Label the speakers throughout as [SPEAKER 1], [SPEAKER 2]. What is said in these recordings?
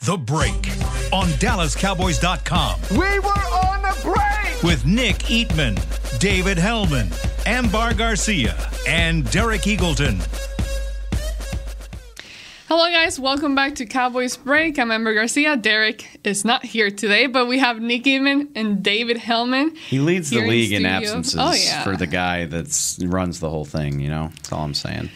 [SPEAKER 1] The Break on DallasCowboys.com
[SPEAKER 2] We were on the break.
[SPEAKER 1] with Nick Eatman, David Helman, Ambar Garcia, and Derek Eagleton.
[SPEAKER 3] Hello, guys. Welcome back to Cowboys Break. I'm Amber Garcia. Derek is not here today, but we have Nick Eatman and David Hellman.
[SPEAKER 4] He leads the
[SPEAKER 3] here in
[SPEAKER 4] league in, absences
[SPEAKER 3] Oh, yeah.
[SPEAKER 4] for the guy that runs the whole thing. You know, that's all I'm saying.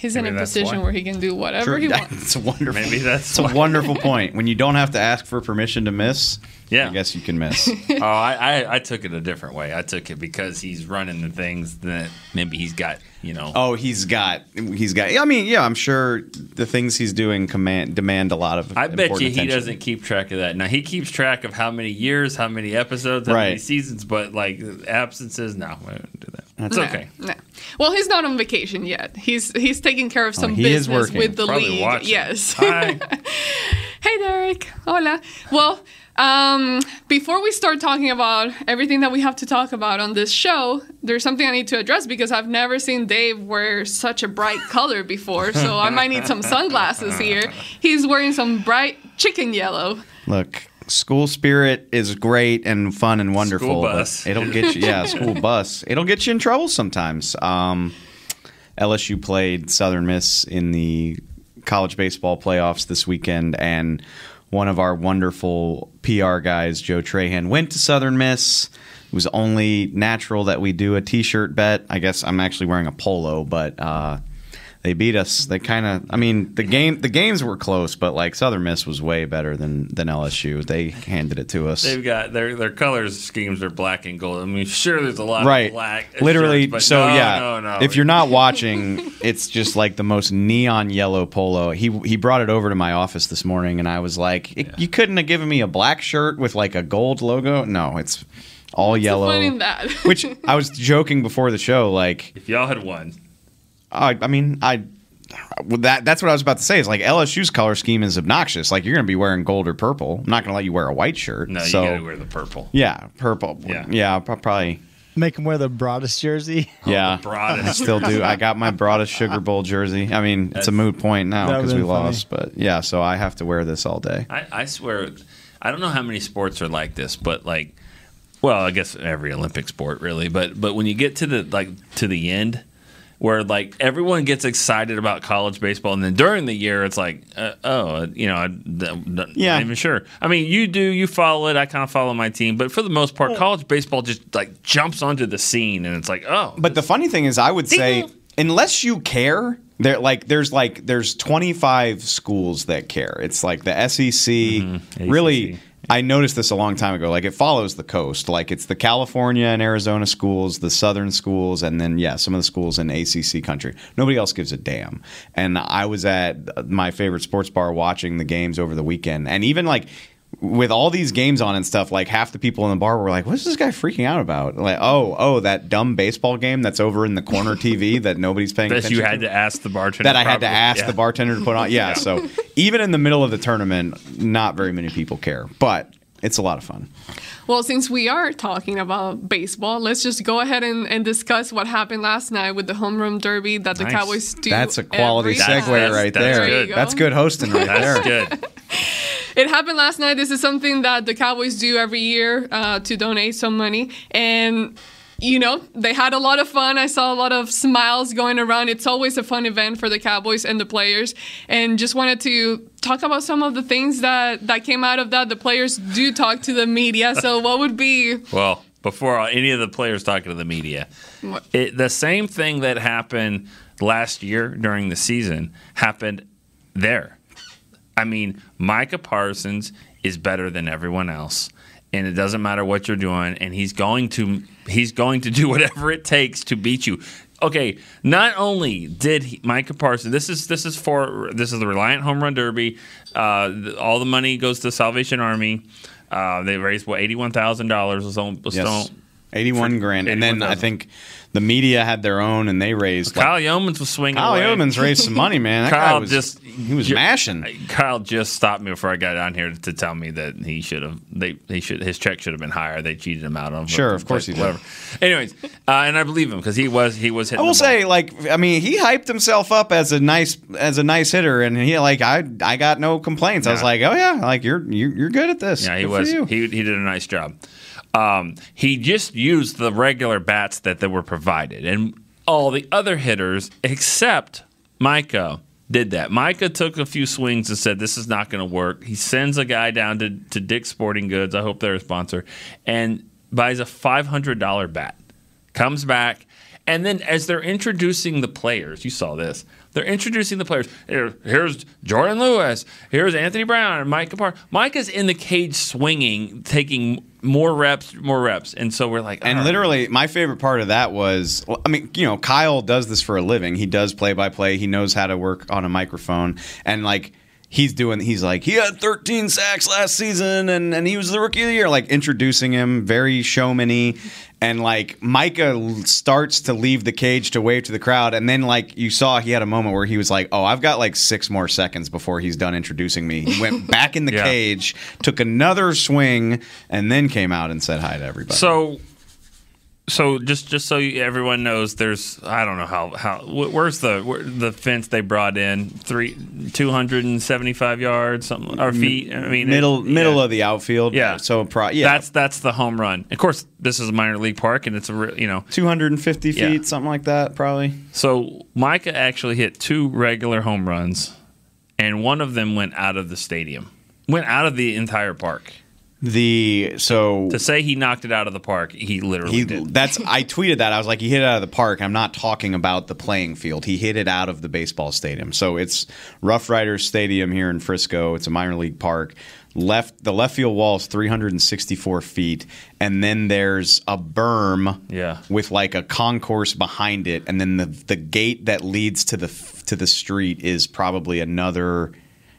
[SPEAKER 3] He's in
[SPEAKER 5] Maybe
[SPEAKER 3] a position
[SPEAKER 5] why.
[SPEAKER 3] where he can do whatever he wants.
[SPEAKER 4] It's a wonderful.
[SPEAKER 5] Maybe that's
[SPEAKER 4] it's a wonderful point. When you don't have to ask for permission to miss,
[SPEAKER 5] Yeah.
[SPEAKER 4] I guess you can miss.
[SPEAKER 5] oh, I, I, I took it a different way. I took it because he's running the things that maybe he's got, you know.
[SPEAKER 4] oh, he's got, he's got. I mean, yeah, I'm sure the things he's doing command demand a lot of.
[SPEAKER 5] I bet
[SPEAKER 4] important
[SPEAKER 5] you he
[SPEAKER 4] attention.
[SPEAKER 5] doesn't keep track of that. Now he keeps track of how many years, how many episodes, how many seasons, but like absences, no, I don't do that. It's
[SPEAKER 3] No,
[SPEAKER 5] okay.
[SPEAKER 3] no. Well, he's not on vacation yet. He's he's taking care of some
[SPEAKER 4] Oh,
[SPEAKER 3] business with the
[SPEAKER 5] Probably
[SPEAKER 3] league.
[SPEAKER 5] watching.
[SPEAKER 3] Yes.
[SPEAKER 5] Hi.
[SPEAKER 3] Hey, Derek. Hola. Well, um, before we start talking about everything that we have to talk about on this show, there's something I need to address because I've never seen Dave wear such a bright color before. So I might need some sunglasses here. He's wearing some bright chicken yellow.
[SPEAKER 4] Look, school spirit is great and fun and wonderful.
[SPEAKER 5] School
[SPEAKER 4] but
[SPEAKER 5] bus.
[SPEAKER 4] It'll get you, yeah, school bus. It'll get you in trouble sometimes. Um, LSU played Southern Miss in the college baseball playoffs this weekend, and one of our wonderful PR guys, Joe Trahan, went to Southern Miss. It was only natural that we do a T-shirt bet. I guess I'm actually wearing a polo, but uh, they beat us. They kind of. I mean, the game, the games were close, but like Southern Miss was way better than than LSU. They handed it to us.
[SPEAKER 5] They've got their their colors schemes are black and gold. I mean, sure, there's a lot
[SPEAKER 4] right
[SPEAKER 5] of black,
[SPEAKER 4] literally
[SPEAKER 5] shirts, but
[SPEAKER 4] so
[SPEAKER 5] no,
[SPEAKER 4] yeah
[SPEAKER 5] no, no.
[SPEAKER 4] if you're not watching it's just like the most neon yellow polo he he brought it over to my office this morning and i was like "It- you couldn't have given me a black shirt with like a gold logo no it's all yellow
[SPEAKER 3] fun in that?
[SPEAKER 4] which i was joking before the show like
[SPEAKER 5] if y'all had won,
[SPEAKER 4] i, I mean i that that's what I was about to say. Is like LSU's color scheme is obnoxious. Like you're going to be wearing gold or purple. I'm not going to let you wear a white shirt.
[SPEAKER 5] no,
[SPEAKER 4] so
[SPEAKER 5] you got to wear the purple.
[SPEAKER 4] yeah, purple.
[SPEAKER 5] Yeah.
[SPEAKER 4] yeah, I'll probably.
[SPEAKER 6] Make him wear the broadest jersey.
[SPEAKER 4] Oh, yeah,
[SPEAKER 5] broadest.
[SPEAKER 4] I still do. I got my broadest Sugar Bowl jersey. I mean, it's a moot point now because we
[SPEAKER 6] been funny.
[SPEAKER 4] lost, but yeah. So I have to wear this all day.
[SPEAKER 5] I, I swear, I don't know how many sports are like this, but like, well, I guess every Olympic sport really, but but when you get to the like to the end, where like everyone gets excited about college baseball, and then during the year it's like, uh, oh, you know, I, am
[SPEAKER 4] Yeah.
[SPEAKER 5] not even sure. I mean, you do, you follow it. I kind of follow my team, but for the most part, college baseball just like jumps onto the scene, and it's like, oh,
[SPEAKER 4] But the funny thing is, I would say, unless you care, there like there's like there's 25 schools that care. It's like the SEC.
[SPEAKER 5] Mm-hmm.
[SPEAKER 4] Really. I noticed this a long time ago. Like it follows the coast. Like it's the California and Arizona schools, the Southern schools, and then yeah, some of the schools in ACC country. Nobody else gives a damn. And I was at my favorite sports bar watching the games over the weekend, and even like. With all these games on and stuff, like half the people in the bar were like, "What's this guy freaking out about?" Like, "Oh, oh, that dumb baseball game that's over in the corner TV that nobody's paying
[SPEAKER 5] that you had
[SPEAKER 4] to."
[SPEAKER 5] to ask the bartender.
[SPEAKER 4] that I had to ask
[SPEAKER 5] Yeah.
[SPEAKER 4] the bartender to put on. Yeah, so even in the middle of the tournament, not very many people care, but it's a lot of fun.
[SPEAKER 3] Well, since we are talking about baseball, let's just go ahead and, and discuss what happened last night with the home run derby that the
[SPEAKER 5] Nice.
[SPEAKER 3] Cowboys do.
[SPEAKER 4] That's a quality
[SPEAKER 3] every
[SPEAKER 4] segue
[SPEAKER 3] time.
[SPEAKER 5] That's-
[SPEAKER 4] right
[SPEAKER 5] that's
[SPEAKER 4] there.
[SPEAKER 5] good.
[SPEAKER 3] There
[SPEAKER 4] That's good hosting right
[SPEAKER 5] That's
[SPEAKER 4] there.
[SPEAKER 5] good.
[SPEAKER 3] It happened last night. This is something that the Cowboys do every year uh, to donate some money. And, you know, they had a lot of fun. I saw a lot of smiles going around. It's always a fun event for the Cowboys and the players. And just wanted to talk about some of the things that, that came out of that. The players do talk to the media. So, what would be.
[SPEAKER 5] Well, before any of the players talking to the media, it, the same thing that happened last year during the season happened there. I mean, Micah Parsons is better than everyone else. And it doesn't matter what you're doing, and he's going to he's going to do whatever it takes to beat you. Okay, not only did he, Micah Parsons, this is this is for this is the Reliant Home Run Derby. Uh, the, all the money goes to Salvation Army. Uh, they raised what eighty one thousand dollars. Was on was
[SPEAKER 4] Yes.
[SPEAKER 5] on-
[SPEAKER 4] 81 grand. And then I think the media had their own and they raised. like-
[SPEAKER 5] Kyle Yeomans was swinging.
[SPEAKER 4] Kyle
[SPEAKER 5] away.
[SPEAKER 4] Yeomans raised some money, man. That guy
[SPEAKER 5] Kyle
[SPEAKER 4] was
[SPEAKER 5] just
[SPEAKER 4] he was mashing.
[SPEAKER 5] Kyle just stopped me before I got down here to tell me that he should have they he should his check should have been higher. They cheated him out on.
[SPEAKER 4] Sure, of course he did.
[SPEAKER 5] Whatever. Anyways, uh, and I believe him because he was he was
[SPEAKER 4] I will say, like, I mean, he hyped himself up as a nice as a nice hitter, and he like I I got no complaints. I was like, oh yeah, like you're you're, you're good at this.
[SPEAKER 5] Yeah, he
[SPEAKER 4] Good
[SPEAKER 5] was. He he did a nice job. Um, he just used the regular bats that they were provided, and all the other hitters except Micah did that. Micah took a few swings and said, "This is not going to work." He sends a guy down to to Dick's Sporting Goods. I hope they're a sponsor, and buys a five hundred dollar bat. Comes back. And then, as they're introducing the players, you saw this. They're introducing the players. Here, here's Jourdan Lewis. Here's Anthony Brown and Mike Kapar. Micah's in the cage swinging, taking more reps, more reps. And so we're like,
[SPEAKER 4] And literally, my favorite part of that was, I mean, you know, Kyle does this for a living. He does play by play. He knows how to work on a microphone, and like he's doing, he's like, he had 13 sacks last season, and and he was the rookie of the year. Like introducing him, very showmany, and like Micah starts to leave the cage to wave to the crowd, and then like you saw, he had a moment where he was like, oh, I've got like six more seconds before he's done introducing me. He went back in the
[SPEAKER 5] Yeah.
[SPEAKER 4] cage, took another swing, and then came out and said hi to everybody.
[SPEAKER 5] So, so just just so everyone knows, there's I don't know how how wh- where's the where, the fence they brought in three two hundred and seventy five yards something or feet. I mean
[SPEAKER 4] middle
[SPEAKER 5] it-
[SPEAKER 4] middle
[SPEAKER 5] yeah.
[SPEAKER 4] of the outfield.
[SPEAKER 5] Yeah.
[SPEAKER 4] So pro, yeah,
[SPEAKER 5] That's that's the home run. Of course, this is a minor league park, and it's a you know
[SPEAKER 4] 250
[SPEAKER 5] Yeah.
[SPEAKER 4] feet, something like that, probably.
[SPEAKER 5] So Micah actually hit two regular home runs, and one of them went out of the stadium, went out of the entire park.
[SPEAKER 4] The so
[SPEAKER 5] To say he knocked it out of the park, he literally
[SPEAKER 4] he
[SPEAKER 5] did.
[SPEAKER 4] that's I tweeted that I was like he hit it out of the park. I'm not talking about the playing field. He hit it out of the baseball stadium. So it's Rough Riders Stadium here in Frisco. It's a minor league park. Left the left field wall is 364 feet, and then there's a berm
[SPEAKER 5] Yeah.
[SPEAKER 4] with like a concourse behind it, and then the the gate that leads to the to the street is probably another.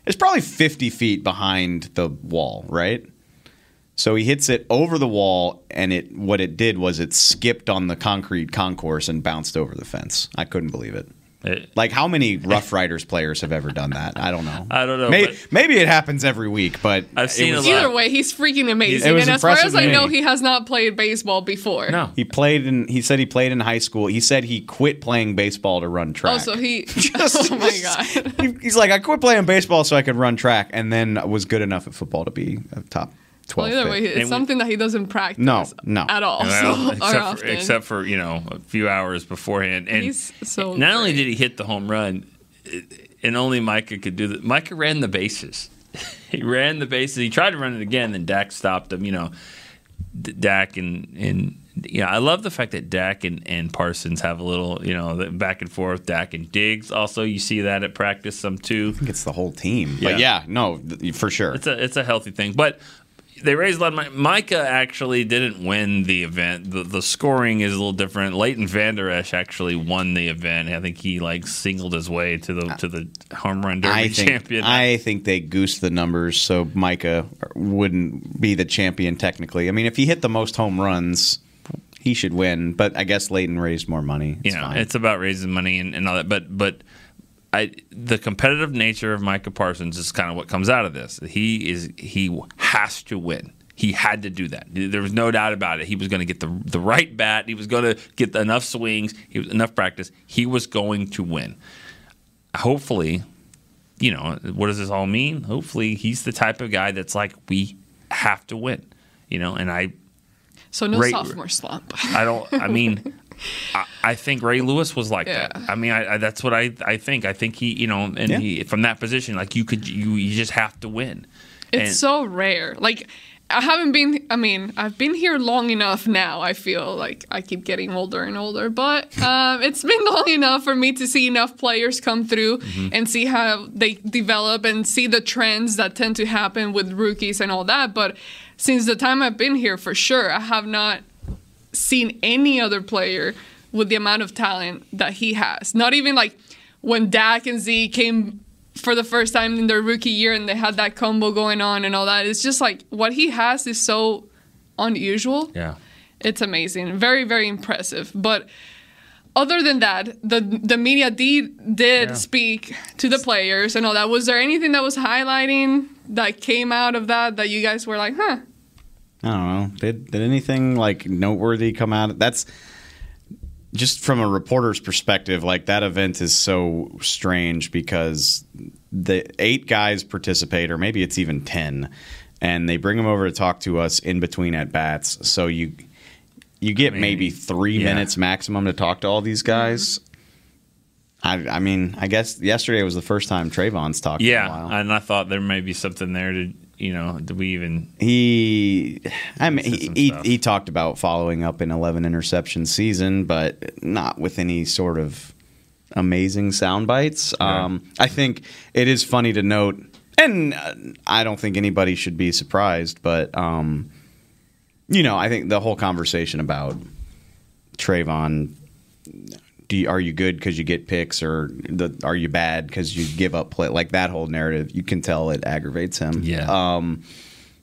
[SPEAKER 4] It's probably 50 feet behind the wall, right? So he hits it over the wall, and it what it did was it skipped on the concrete concourse and bounced over the fence. I couldn't believe it.
[SPEAKER 5] It-
[SPEAKER 4] Like how many Rough Riders players have ever done that? I don't know.
[SPEAKER 5] I don't know,
[SPEAKER 4] Maybe, maybe it happens every week, but
[SPEAKER 5] I've
[SPEAKER 4] it
[SPEAKER 5] seen a
[SPEAKER 4] was-
[SPEAKER 5] lot.
[SPEAKER 3] Either way, he's freaking amazing.
[SPEAKER 4] It was
[SPEAKER 3] and as far
[SPEAKER 4] impressive
[SPEAKER 3] as I
[SPEAKER 4] to
[SPEAKER 3] know, he has not played baseball before.
[SPEAKER 5] no,
[SPEAKER 4] He played in. He said he played in high school. He said he quit playing baseball to run track.
[SPEAKER 3] Oh, so he.
[SPEAKER 4] Just-
[SPEAKER 3] oh my god.
[SPEAKER 4] He- He's like, I quit playing baseball so I could run track, and then was good enough at football to be a top
[SPEAKER 3] Well, either way, it's
[SPEAKER 5] And we-
[SPEAKER 3] something that he doesn't practice.
[SPEAKER 4] No, no.
[SPEAKER 3] at all.
[SPEAKER 5] Well,
[SPEAKER 3] so, or
[SPEAKER 5] except, for,
[SPEAKER 3] often.
[SPEAKER 5] except for you know a few hours beforehand, and
[SPEAKER 3] He's so
[SPEAKER 5] not only did he hit the home run, and only Micah could do that. Micah ran the bases. he ran the bases. He tried to run it again, then Dak stopped him. You know, D- Dak and and yeah, I love the fact that Dak and, and Parsons have a little you know back and forth. Dak and Diggs also you see that at practice some too.
[SPEAKER 4] I think it's the whole team. But
[SPEAKER 5] Yeah.
[SPEAKER 4] yeah, no, th- for sure.
[SPEAKER 5] It's a it's a healthy thing, but they raised a lot of money. Micah actually didn't win the event. The, the scoring is a little different. Leighton Vander Esch actually won the event. I think he like singled his way to the to the home run derby
[SPEAKER 4] I think
[SPEAKER 5] champion.
[SPEAKER 4] I think they goosed the numbers so Micah wouldn't be the champion technically. I mean, if he hit the most home runs, he should win. But I guess Leighton raised more money. It's
[SPEAKER 5] know,
[SPEAKER 4] fine.
[SPEAKER 5] it's about raising money and, and all that. But but I the competitive nature of Micah Parsons is kind of what comes out of this. He is he has to win. He had to do that. There was no doubt about it. He was going to get the the right bat. He was going to get enough swings. He was enough practice. He was going to win. Hopefully, you know what does this all mean? Hopefully, he's the type of guy that's like we have to win. You know, and I
[SPEAKER 3] so no
[SPEAKER 5] Right.
[SPEAKER 3] sophomore slump.
[SPEAKER 5] I don't. I mean, I, I think Ray Lewis was like
[SPEAKER 3] Yeah.
[SPEAKER 5] that. I mean, I, I, that's what I, I think. I think he, you know, and
[SPEAKER 4] Yeah.
[SPEAKER 5] he from that position, like you could, you, you just have to win.
[SPEAKER 3] It's
[SPEAKER 5] And-
[SPEAKER 3] so rare. Like I haven't been. I mean, I've been here long enough now. I feel like I keep getting older and older, but um, it's been long enough for me to see enough players come through
[SPEAKER 5] Mm-hmm.
[SPEAKER 3] and see how they develop and see the trends that tend to happen with rookies and all that. But since the time I've been here, for sure, I have not seen any other player with the amount of talent that he has. Not even like when Dak and Z came for the first time in their rookie year and they had that combo going on and all that. It's just like what he has is so unusual.
[SPEAKER 5] yeah.
[SPEAKER 3] It's amazing. Very, very impressive. But other than that, the the media did did speak to the players and all that. Was there anything that was highlighting that came out of that that you guys were like, huh?
[SPEAKER 4] I don't know. Did did anything like noteworthy come out? That's just from a reporter's perspective. Like that event is so strange because the eight guys participate, or maybe it's even ten, and they bring them over to talk to us in between at bats. So you you get
[SPEAKER 5] mean,
[SPEAKER 4] maybe three
[SPEAKER 5] yeah.
[SPEAKER 4] minutes maximum to talk to all these guys. I, I mean, I guess yesterday was the first time Trevon's talked.
[SPEAKER 5] Yeah,
[SPEAKER 4] while.
[SPEAKER 5] and I thought there may be something there to you know. Do we even?
[SPEAKER 4] He, I mean, he, he, he talked about following up an 11 interception season, but not with any sort of amazing sound bites. Um, I think it is funny to note, and uh, I don't think anybody should be surprised, but um, you know, I think the whole conversation about Trevon. Do you, are you good because you get picks, or the, are you bad because you give up play? Like that whole narrative, you can tell it aggravates him.
[SPEAKER 5] Yeah.
[SPEAKER 4] Um,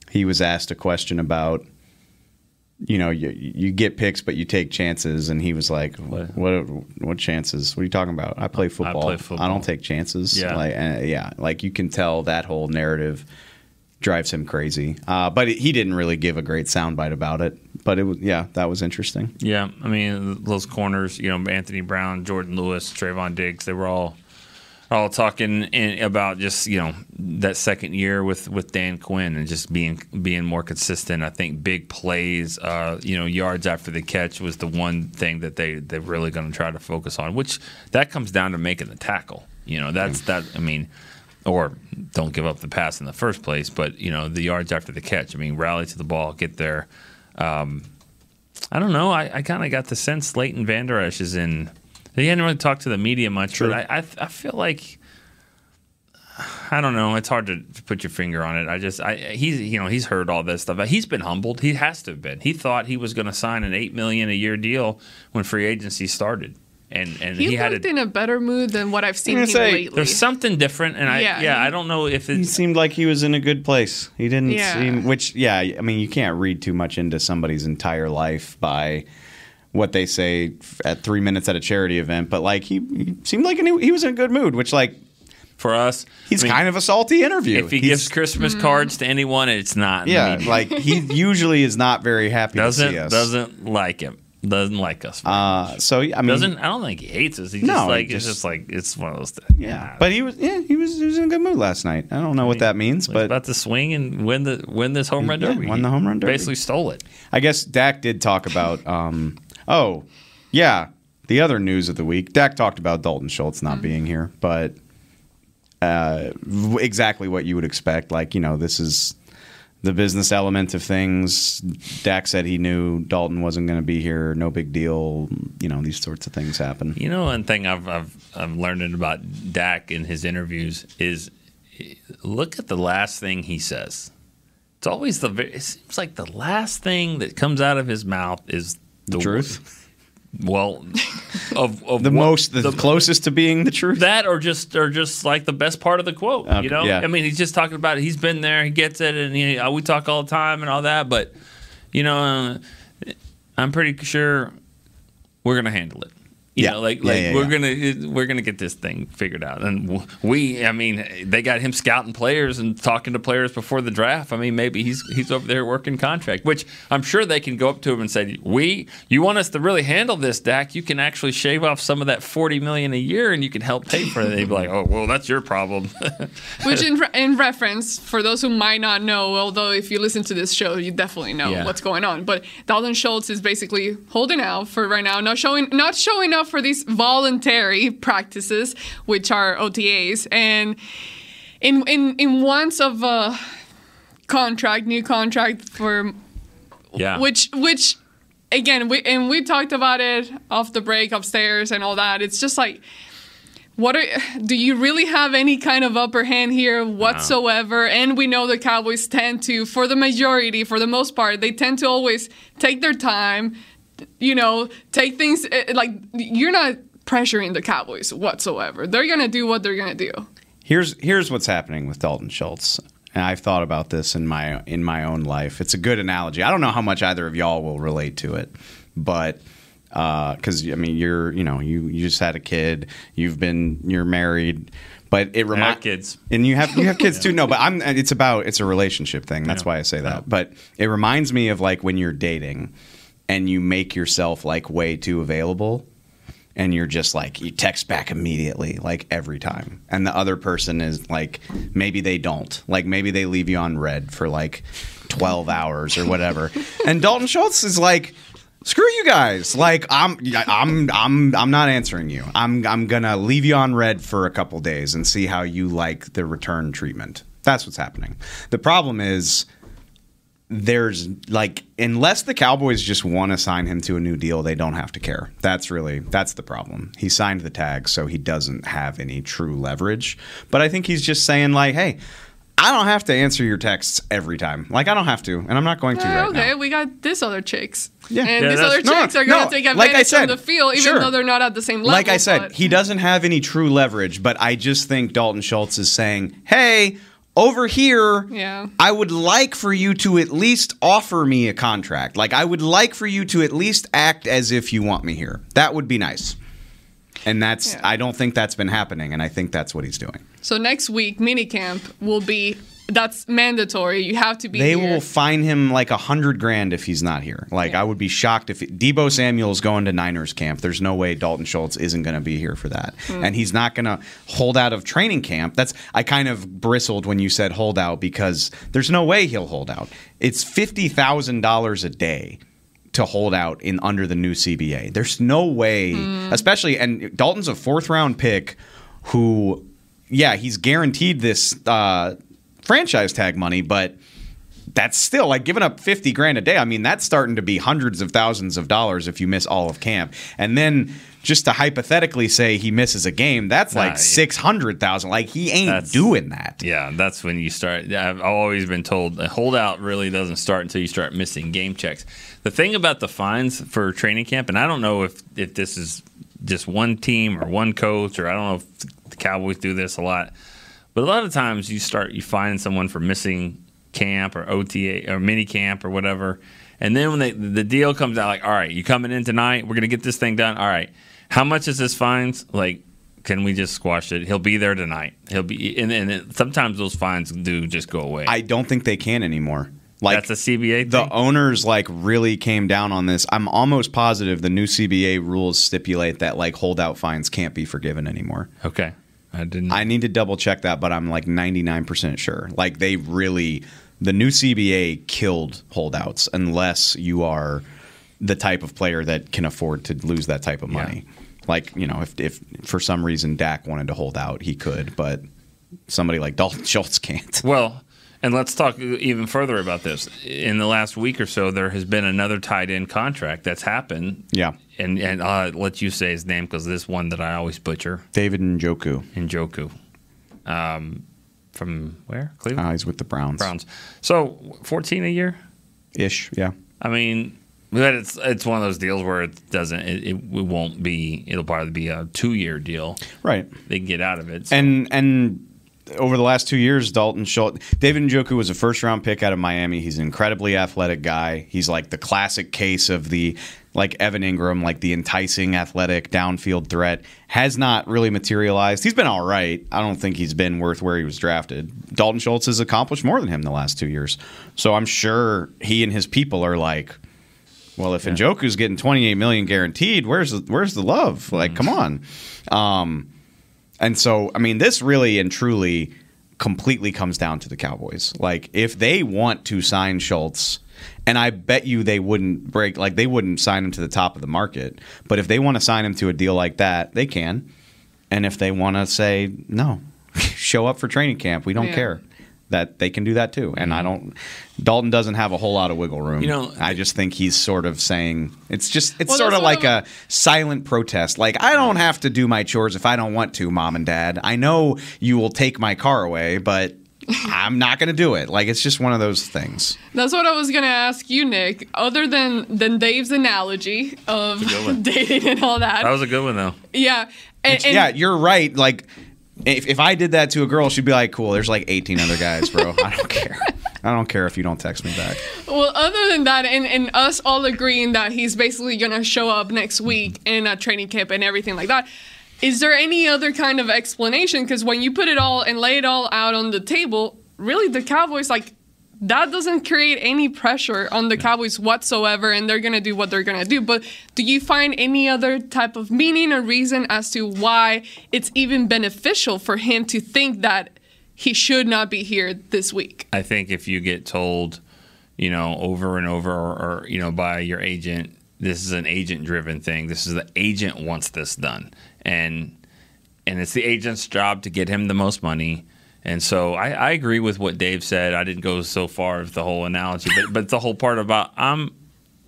[SPEAKER 4] he was asked a question about, you know, you, you get picks, but you take chances, and he was like,
[SPEAKER 5] What?
[SPEAKER 4] "What? What chances? What are you talking about? I play football.
[SPEAKER 5] play
[SPEAKER 4] I don't take chances.
[SPEAKER 5] Yeah.
[SPEAKER 4] like, uh, yeah, like you can tell that whole narrative drives him crazy. Uh, but he didn't really give a great soundbite about it. But it was, yeah, that was interesting.
[SPEAKER 5] Yeah, I mean those corners. You know, Anthony Brown, Jourdan Lewis, Trevon Diggs. They were all all talking in, about just you know that second year with with Dan Quinn and just being being more consistent. I think big plays, uh, you know, yards after the catch was the one thing that they they're really going to try to focus on. Which that comes down to making the tackle. You know, that's that. I mean. Or don't give up the pass in the first place, but you know the yards after the catch. I mean, rally to the ball, get there. Um, I don't know. I, I kind of got the sense Leighton Vander Esch is in. He hadn't really talked to the media much, but I, I I feel like I don't know. It's hard to put your finger on it. I just I he's you know he's heard all this stuff. He's been humbled. He has to have been. He thought he was going to sign an eight million a year deal when free agency started, and and
[SPEAKER 3] He,
[SPEAKER 5] he, had
[SPEAKER 3] looked
[SPEAKER 5] a,
[SPEAKER 3] in a better mood than what I've seen
[SPEAKER 4] I'm
[SPEAKER 3] him
[SPEAKER 4] say,
[SPEAKER 3] lately.
[SPEAKER 5] there's something different, and I
[SPEAKER 3] Yeah,
[SPEAKER 5] yeah,
[SPEAKER 3] he-
[SPEAKER 5] I don't know if
[SPEAKER 4] He seemed like he was in a good place. He didn't
[SPEAKER 3] Yeah.
[SPEAKER 4] seem, which, yeah, I mean, you can't read too much into somebody's entire life by what they say at three minutes at a charity event. But like, he, he seemed like he, he was in a good mood, which, like,
[SPEAKER 5] for us.
[SPEAKER 4] he's
[SPEAKER 5] I mean,
[SPEAKER 4] kind of a salty interview.
[SPEAKER 5] If he
[SPEAKER 4] He's-
[SPEAKER 5] gives Christmas
[SPEAKER 3] Mm-hmm.
[SPEAKER 5] cards to anyone, it's not.
[SPEAKER 4] yeah, like he usually is not very happy
[SPEAKER 5] doesn't
[SPEAKER 4] to see us.
[SPEAKER 5] doesn't like him. Doesn't like us.
[SPEAKER 4] Uh, so I mean,
[SPEAKER 5] doesn't I don't think he hates us. He
[SPEAKER 4] No,
[SPEAKER 5] just like
[SPEAKER 4] just-
[SPEAKER 5] it's just like it's one of those things.
[SPEAKER 4] yeah, but he was, yeah, he was, he was in a good mood last night. I don't know what that means, but
[SPEAKER 5] about to swing and win the win this home run
[SPEAKER 4] Yeah,
[SPEAKER 5] derby.
[SPEAKER 4] won the home run derby.
[SPEAKER 5] Basically stole it.
[SPEAKER 4] I guess Dak did talk about. Um, oh, yeah. The other news of the week. Dak talked about Dalton Schultz not being here, but uh, exactly what you would expect. Like you know, this is the business element of things. Dak said he knew Dalton wasn't going to be here. No big deal. You know, these sorts of things happen.
[SPEAKER 5] You know, one thing I've I've I'm learning about Dak in his interviews is look at the last thing he says. It's always the very, it seems like the last thing that comes out of his mouth is the,
[SPEAKER 4] truth?
[SPEAKER 5] Well, of, of
[SPEAKER 4] The
[SPEAKER 5] what-
[SPEAKER 4] most, the, closest to being the truth.
[SPEAKER 5] that or just or just like the best part of the quote
[SPEAKER 4] Okay,
[SPEAKER 5] you know
[SPEAKER 4] yeah.
[SPEAKER 5] i mean he's just talking about it he's been there he gets it and he, uh, we talk all the time and all that but you know uh, i'm pretty sure we're gonna handle it you
[SPEAKER 4] Yeah.
[SPEAKER 5] know like
[SPEAKER 4] Yeah,
[SPEAKER 5] like
[SPEAKER 4] yeah,
[SPEAKER 5] we're
[SPEAKER 4] yeah.
[SPEAKER 5] gonna we're gonna get this thing figured out and we i mean they got him scouting players and talking to players before the draft i mean maybe he's he's over there working contract which i'm sure they can go up to him and say we you want us to really handle this dak you can actually shave off some of that 40 million a year and you can help pay for it they'd be like oh well that's your problem
[SPEAKER 3] Which, in, re- in reference, for those who might not know, although if you listen to this show, you definitely know
[SPEAKER 5] Yeah.
[SPEAKER 3] what's going on. But Dalton Schultz is basically holding out for right now, not showing not showing up for these voluntary practices, which are OTAs, and in in in wants of a contract, new contract for
[SPEAKER 5] yeah.
[SPEAKER 3] which which again we and we talked about it off the break upstairs and all that. It's just like what are do you really have any kind of upper hand here whatsoever? And we know the cowboys tend to for the majority for the most part they tend to always take their time you know take things eh, like you're not pressuring the cowboys whatsoever they're gonna do what they're gonna do
[SPEAKER 4] Here's here's what's happening with Dalton Schultz. and I've thought about this in my in my own life. It's a good analogy. I don't know how much either of y'all will relate to it, but because I mean, you're you know you you just had a kid, you've been you're married, but it
[SPEAKER 5] I
[SPEAKER 4] reminds
[SPEAKER 5] kids.
[SPEAKER 4] and you have you have kids too. No, but I'm. It's about it's a relationship thing. That's
[SPEAKER 5] Yeah.
[SPEAKER 4] why I say that. But it reminds me of like when you're dating, and you make yourself like way too available, and you're just like you text back immediately, like every time, and the other person is like maybe they don't, like maybe they leave you on red for like twelve hours or whatever, and Dalton Schultz is like. Screw you guys! Like I'm, I'm, I'm, I'm not answering you. I'm, I'm gonna leave you on red for a couple days and see how you like the return treatment. That's what's happening. The problem is there's like unless the Cowboys just want to sign him to a new deal, they don't have to care. That's really that's the problem. He signed the tag, so he doesn't have any true leverage. But I think he's just saying like, hey. I don't have to answer your texts every time. Like I don't have to, and I'm not going to right
[SPEAKER 3] okay,
[SPEAKER 4] now.
[SPEAKER 3] we got this other chicks.
[SPEAKER 4] Yeah.
[SPEAKER 3] And
[SPEAKER 5] Yeah,
[SPEAKER 3] these
[SPEAKER 5] that's-
[SPEAKER 3] other
[SPEAKER 4] No,
[SPEAKER 3] chicks are going to
[SPEAKER 4] no,
[SPEAKER 3] take
[SPEAKER 4] like I
[SPEAKER 3] advantage
[SPEAKER 4] said,
[SPEAKER 3] of the field, even
[SPEAKER 4] sure.
[SPEAKER 3] though they're not at the same level.
[SPEAKER 4] like I said,
[SPEAKER 3] but-
[SPEAKER 4] he doesn't have any true leverage, but I just think Dalton Schultz is saying, "Hey, over here,
[SPEAKER 3] Yeah.
[SPEAKER 4] I would like for you to at least offer me a contract. Like I would like for you to at least act as if you want me here. That would be nice." And that's
[SPEAKER 3] Yeah.
[SPEAKER 4] I don't think that's been happening, and I think that's what he's doing.
[SPEAKER 3] So next week, minicamp will be that's mandatory. You have to be
[SPEAKER 4] They
[SPEAKER 3] here.
[SPEAKER 4] will fine him like a hundred grand if he's not here. Like I would be shocked if Deebo Samuel's going to Niners camp. There's no way Dalton Schultz isn't going to be here for that, and he's not going to hold out of training camp. That's I kind of bristled when you said hold out because there's no way he'll hold out. It's fifty thousand dollars a day to hold out in under the new CBA. There's no way, especially and Dalton's a fourth round pick who yeah, he's guaranteed this uh, franchise tag money, but that's still like giving up 50 grand a day. I mean, that's starting to be hundreds of thousands of dollars if you miss all of camp. And then just to hypothetically say he misses a game, that's
[SPEAKER 5] Nah,
[SPEAKER 4] like
[SPEAKER 5] yeah.
[SPEAKER 4] 600,000. Like he ain't
[SPEAKER 5] That's-
[SPEAKER 4] doing that.
[SPEAKER 5] Yeah, that's when you start. I've always been told a holdout really doesn't start until you start missing game checks. The thing about the fines for training camp, and I don't know if, if this is just one team or one coach, or I don't know if the Cowboys do this a lot, but a lot of times you start you find someone for missing camp or OTA or mini camp or whatever, and then when they, the deal comes out, like, all right, you coming in tonight? We're gonna get this thing done. All right, how much is this fines? Like, can we just squash it? He'll be there tonight. He'll be, and, and it, sometimes those fines do just go away.
[SPEAKER 4] I don't think they can anymore. Like
[SPEAKER 5] That's a CBA
[SPEAKER 4] the owners like really came down on this. I'm almost positive the new CBA rules stipulate that like holdout fines can't be forgiven anymore.
[SPEAKER 5] okay, I didn't.
[SPEAKER 4] I need to double check that, but I'm like 99% sure. Like they really, the new CBA killed holdouts unless you are the type of player that can afford to lose that type of money. Like, you know, if, if for some reason Dak wanted to hold out, he could, but somebody like Dalton Schultz can't.
[SPEAKER 5] Well, and let's talk even further about this. In the last week or so, there has been another tight end contract that's happened.
[SPEAKER 4] Yeah.
[SPEAKER 5] And and I'll let you say his name because this one that I always butcher,
[SPEAKER 4] David Njoku.
[SPEAKER 5] Njoku. Um, from where? Cleveland
[SPEAKER 4] Uh, he's with the Browns.
[SPEAKER 5] Browns. So fourteen a year.
[SPEAKER 4] Ish, yeah.
[SPEAKER 5] I mean, but it's it's one of those deals where it doesn't. It, it, won't be. It'll probably be a two year deal.
[SPEAKER 4] Right.
[SPEAKER 5] They can get out of it. So-
[SPEAKER 4] And and over the last two years, Dalton Schultz, David Njoku was a first round pick out of Miami. He's an incredibly athletic guy. He's like the classic case of the like Evan Engram, like the enticing athletic downfield threat. Has not really materialized. He's been all right. I don't think he's been worth where he was drafted. Dalton Schultz has accomplished more than him the last two years. So I'm sure he and his people are like. Well, if Njoku's getting 28 million guaranteed, where's the, where's the love? Like, come on. Um, and so, I mean, this really and truly completely comes down to the Cowboys. Like, if they want to sign Schultz, and I bet you they wouldn't break, like, they wouldn't sign him to the top of the market. But if they want to sign him to a deal like that, they can. And if they want to say, no, show up for training camp, we don't
[SPEAKER 3] Yeah.
[SPEAKER 4] care. That they can do that too, and I mm-hmm. don't. Dalton doesn't have a whole lot of wiggle room.
[SPEAKER 5] You know-
[SPEAKER 4] I just think he's sort of saying it's just it's
[SPEAKER 3] Well,
[SPEAKER 4] sort of like
[SPEAKER 3] I'm-
[SPEAKER 4] a silent protest. Like, I don't have to do my chores if I don't want to, mom and dad. I know you will take my car away, but I'm not going to do it. Like, it's just one of those things.
[SPEAKER 3] That's what I was gonna ask you, Nick. Other than than Dave's analogy of dating and all that,
[SPEAKER 5] that was a good one though.
[SPEAKER 3] yeah, and, and
[SPEAKER 4] yeah, you're right. Like, If, if I did that to a girl, she'd be like, "Cool, there's like 18 other guys, bro. I don't care. I don't care if you don't text me back."
[SPEAKER 3] Well, other than that, and, and us all agreeing that he's basically going to show up next mm-hmm. week in a training camp and everything like that, is there any other kind of explanation? Because when you put it all and lay it all out on the table, really the Cowboys, like, that doesn't create any pressure on the Cowboys whatsoever, and they're going to do what they're going to do. But do you find any other type of meaning or reason as to why it's even beneficial for him to think that he should not be here this week?
[SPEAKER 5] I think if you get told, you know, over and over, or, or you know, by your agent, this is an agent-driven thing. This is the agent wants this done, and and it's the agent's job to get him the most money. And so I, I agree with what Dave said. I didn't go so far with the whole analogy, but but the whole part about I'm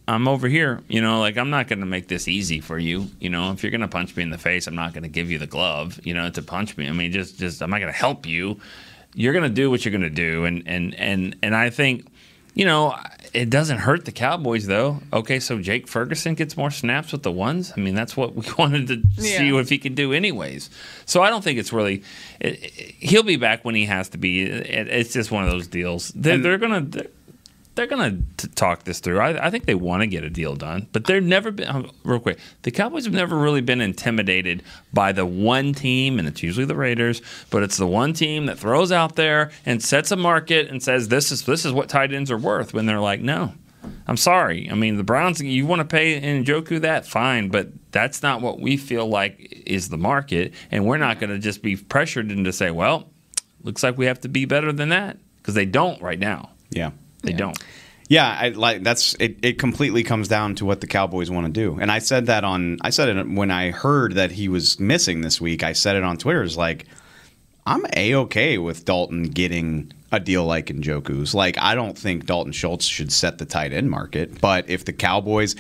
[SPEAKER 5] I'm over here, you know, like I'm not going to make this easy for you. You know, if you're going to punch me in the face, I'm not going to give you the glove, you know, to punch me. I mean, just just I'm not going to help you. You're going to do what you're going to do, and and and and I think. You know, it doesn't hurt the Cowboys though. Okay, so Jake Ferguson gets more snaps with the ones. I mean, that's what we wanted to see
[SPEAKER 3] Yeah.
[SPEAKER 5] if he can do anyways. So I don't think it's really. It, it- he'll be back when he has to be. It, it's just one of those deals. They're, they're gonna. They're, they're gonna t- talk this through. I, I think they want to get a deal done, but they've never been. um, Real quick, the Cowboys have never really been intimidated by the one team, and it's usually the Raiders. But it's the one team that throws out there and sets a market and says this is this is what tight ends are worth. When they're like, no, I'm sorry. I mean, the Browns, you want to pay Njoku that, fine, but that's not what we feel like is the market, and we're not going to just be pressured into say, well, looks like we have to be better than that because they don't right now.
[SPEAKER 4] Yeah.
[SPEAKER 5] They don't.
[SPEAKER 4] Yeah, I like that's it. It completely comes down to what the Cowboys want to do, and I said that on. I said it when I heard that he was missing this week. I said it on Twitter. It's like I'm a okay with Dalton getting a deal like Njoku's. Like I don't think Dalton Schultz should set the tight end market, but if the Cowboys,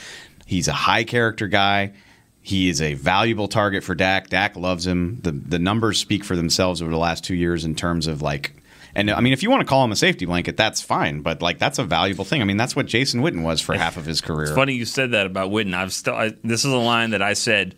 [SPEAKER 4] he's a high character guy. He is a valuable target for Dak. Dak loves him. The the numbers speak for themselves over the last two years in terms of like and I mean, if you want to call him a safety blanket, that's fine. But like, that's a valuable thing. I mean, that's what Jason Witten was for half of his career.
[SPEAKER 5] It's funny you said that about Witten. I've still. I, this is a line that I said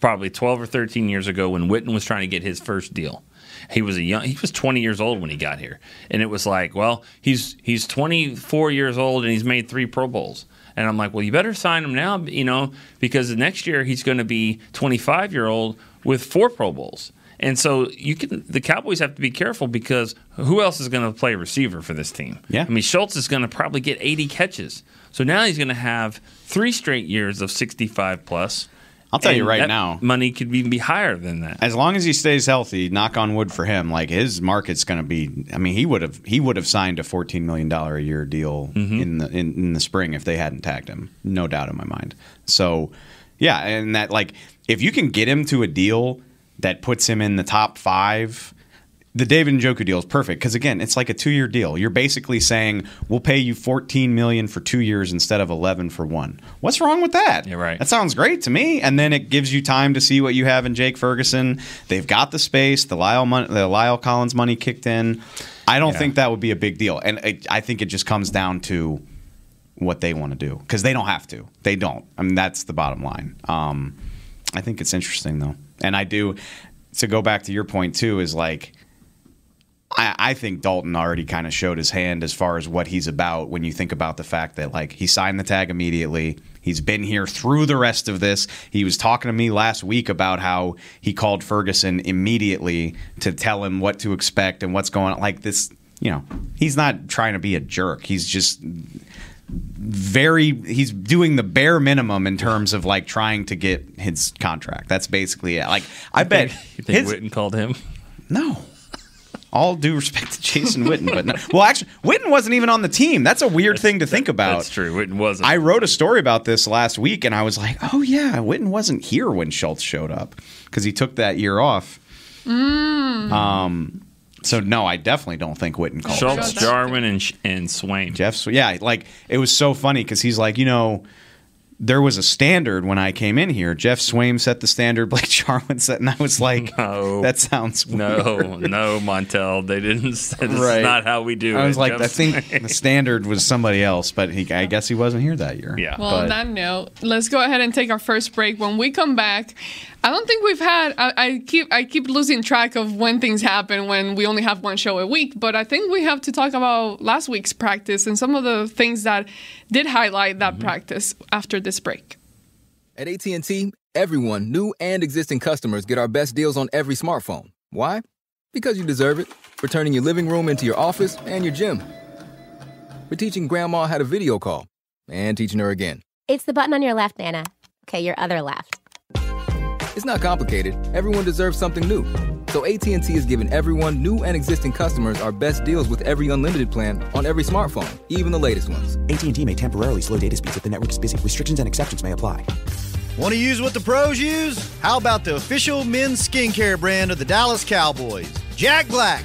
[SPEAKER 5] probably 12 or 13 years ago when Witten was trying to get his first deal. He was a young. He was 20 years old when he got here, and it was like, well, he's he's 24 years old and he's made three Pro Bowls. And I'm like, well, you better sign him now, you know, because the next year he's going to be 25 year old with four Pro Bowls. And so you can the Cowboys have to be careful because who else is going to play receiver for this team?
[SPEAKER 4] Yeah.
[SPEAKER 5] I mean Schultz is going to probably get 80 catches. So now he's going to have three straight years of 65 plus.
[SPEAKER 4] I'll tell you right now.
[SPEAKER 5] money could even be higher than that.
[SPEAKER 4] As long as he stays healthy, knock on wood for him. Like his market's going to be. I mean, he would have he would have signed a fourteen million dollar a year deal
[SPEAKER 5] Mm-hmm.
[SPEAKER 4] in the in, in the spring if they hadn't tagged him. No doubt in my mind. So, yeah, and that like if you can get him to a deal that puts him in the top five. The David and Njoku deal is perfect because again, it's like a two-year deal. You're basically saying we'll pay you 14 million for two years instead of 11 for one. What's wrong with that?
[SPEAKER 5] Yeah, right.
[SPEAKER 4] That sounds great to me. And then it gives you time to see what you have in Jake Ferguson. They've got the space. The La'el, mon- the La'el Collins money kicked in. I don't
[SPEAKER 5] Yeah.
[SPEAKER 4] think that would be a big deal. And it, I think it just comes down to what they want to do because they don't have to. They don't. I mean, that's the bottom line. Um, I think it's interesting though, and I do. To go back to your point too, is like I, I think Dalton already kind of showed his hand as far as what he's about when you think about the fact that like he signed the tag immediately. He's been here through the rest of this. He was talking to me last week about how he called Ferguson immediately to tell him what to expect and what's going on. Like this, you know, he's not trying to be a jerk. He's just very he's doing the bare minimum in terms of like trying to get his contract. That's basically it. Like I bet
[SPEAKER 5] you think
[SPEAKER 4] his-
[SPEAKER 5] Witten called him?
[SPEAKER 4] no. All due respect to Jason Witten, but no. well, actually, Witten wasn't even on the team. That's a weird thing to think about.
[SPEAKER 5] That's true. Witten wasn't.
[SPEAKER 4] I wrote a story about this last week, and I was like, "Oh yeah, Witten wasn't here when Schultz showed up because he took that year off." Um, so no, I definitely don't think Witten called
[SPEAKER 5] Schultz,
[SPEAKER 3] Schultz.
[SPEAKER 5] Jarwin, and and Swaim.
[SPEAKER 4] Geoff, Sw- yeah, like it was so funny because he's like, you know, there was a standard when I came in here. Geoff Swaim set the standard, Blake Jarwin set, and I was like,
[SPEAKER 5] No.
[SPEAKER 4] that sounds
[SPEAKER 5] No,
[SPEAKER 4] weird.
[SPEAKER 5] no, Montel. They didn't. Say, this
[SPEAKER 4] Right.
[SPEAKER 5] is not how we do it.
[SPEAKER 4] I was like, I
[SPEAKER 5] Geoff
[SPEAKER 4] think
[SPEAKER 5] Swaim.
[SPEAKER 4] the standard was somebody else, but he, I guess he wasn't here that year.
[SPEAKER 5] Yeah.
[SPEAKER 3] Well,
[SPEAKER 4] But-
[SPEAKER 3] on that note, let's go ahead and take our first break. When we come back, I don't think we've had. I, I keep I keep losing track of when things happen when we only have one show a week. But I think we have to talk about last week's practice and some of the things that did highlight that mm-hmm. practice after this break.
[SPEAKER 7] At AT&T, everyone, new and existing customers, get our best deals on every smartphone. Why? Because you deserve it. For turning your living room into your office and your gym. For teaching grandma how to video call and teaching her again.
[SPEAKER 8] It's the button on your left, Nana. Okay, your other left.
[SPEAKER 7] It's not complicated. Everyone deserves something new. So AT&T is giving everyone, new and existing customers, our best deals with every unlimited plan on every smartphone, even the latest ones.
[SPEAKER 9] AT&T may temporarily slow data speeds if the network is busy. Restrictions and exceptions may apply.
[SPEAKER 10] Want to use what the pros use? How about the official men's skincare brand of the Dallas Cowboys? Jack Black.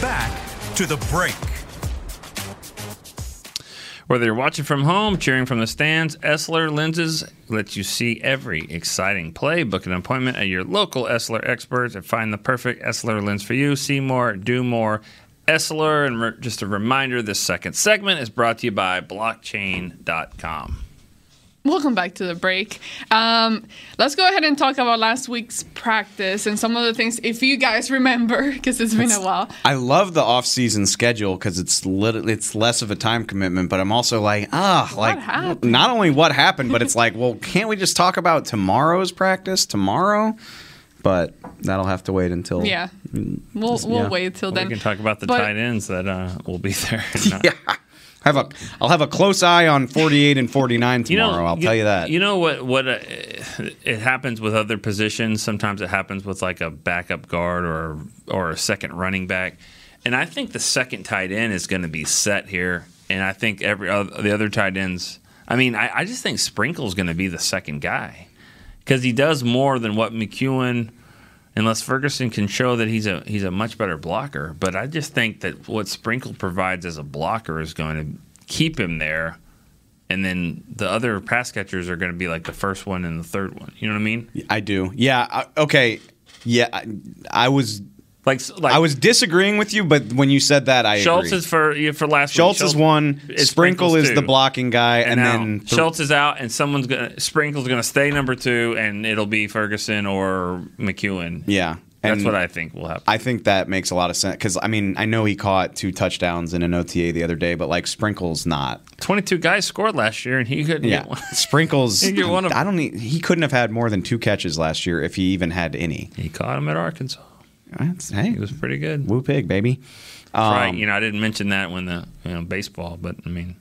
[SPEAKER 1] Back to the break.
[SPEAKER 5] Whether you're watching from home, cheering from the stands, Essilor Lenses lets you see every exciting play. Book an appointment at your local Essilor experts and find the perfect Essilor lens for you. See more, do more. Essilor, and re- just a reminder this second segment is brought to you by blockchain.com.
[SPEAKER 3] Welcome back to the break. Um, let's go ahead and talk about last week's practice and some of the things, if you guys remember, because it's been a while.
[SPEAKER 4] I love the off-season schedule because it's lit- it's less of a time commitment. But I'm also like, ah, like
[SPEAKER 3] happened?
[SPEAKER 4] not only what happened, but it's like, well, can't we just talk about tomorrow's practice tomorrow? But that'll have to wait until
[SPEAKER 3] Yeah. We'll,
[SPEAKER 4] Just-
[SPEAKER 3] we'll
[SPEAKER 4] yeah.
[SPEAKER 3] wait till then.
[SPEAKER 5] We can talk about the
[SPEAKER 3] But-
[SPEAKER 5] tight ends that uh, will be there.
[SPEAKER 4] yeah. Have a I'll have a close eye on 48 and 49 tomorrow. I'll tell you that.
[SPEAKER 5] You know what? What uh, it happens with other positions. Sometimes it happens with like a backup guard or or a second running back. And I think the second tight end is going to be set here. And I think every other, the other tight ends. I mean, I, I just think Sprinkle's going to be the second guy because he does more than what McKeon. Unless Ferguson can show that he's a he's a much better blocker, but I just think that what Sprinkle provides as a blocker is going to keep him there, and then the other pass catchers are going to be like the first one and the third one. You know what I mean?
[SPEAKER 4] I do. Yeah. I- Okay. Yeah. I, I was
[SPEAKER 5] like, like
[SPEAKER 4] I was disagreeing with you, but when you said that, I
[SPEAKER 5] Schultz
[SPEAKER 4] agree.
[SPEAKER 5] is for yeah, for last. week.
[SPEAKER 4] Schultz is one. Sprinkle is the blocking guy, and,
[SPEAKER 5] now
[SPEAKER 4] then th-
[SPEAKER 5] Schultz is out, and someone's gonna Sprinkle's gonna stay number two, and it'll be Ferguson or McKeon.
[SPEAKER 4] yeah.
[SPEAKER 5] That's
[SPEAKER 4] And
[SPEAKER 5] what I think will happen.
[SPEAKER 4] I think that makes a lot of sense because I mean I know he caught two touchdowns in an OTA the other day, but like Sprinkle's not.
[SPEAKER 5] Twenty-two guys scored last year, and he couldn't
[SPEAKER 4] Yeah,
[SPEAKER 5] get one.
[SPEAKER 4] Sprinkles.
[SPEAKER 5] Get one of
[SPEAKER 4] I don't. Need, he couldn't have had more than two catches last year if he even had any.
[SPEAKER 5] He caught him at Arkansas.
[SPEAKER 4] That's, hey,
[SPEAKER 5] it was pretty good.
[SPEAKER 4] woo pig, baby.
[SPEAKER 5] right.
[SPEAKER 4] Um,
[SPEAKER 5] You know, I didn't mention that when the you know baseball, but I mean,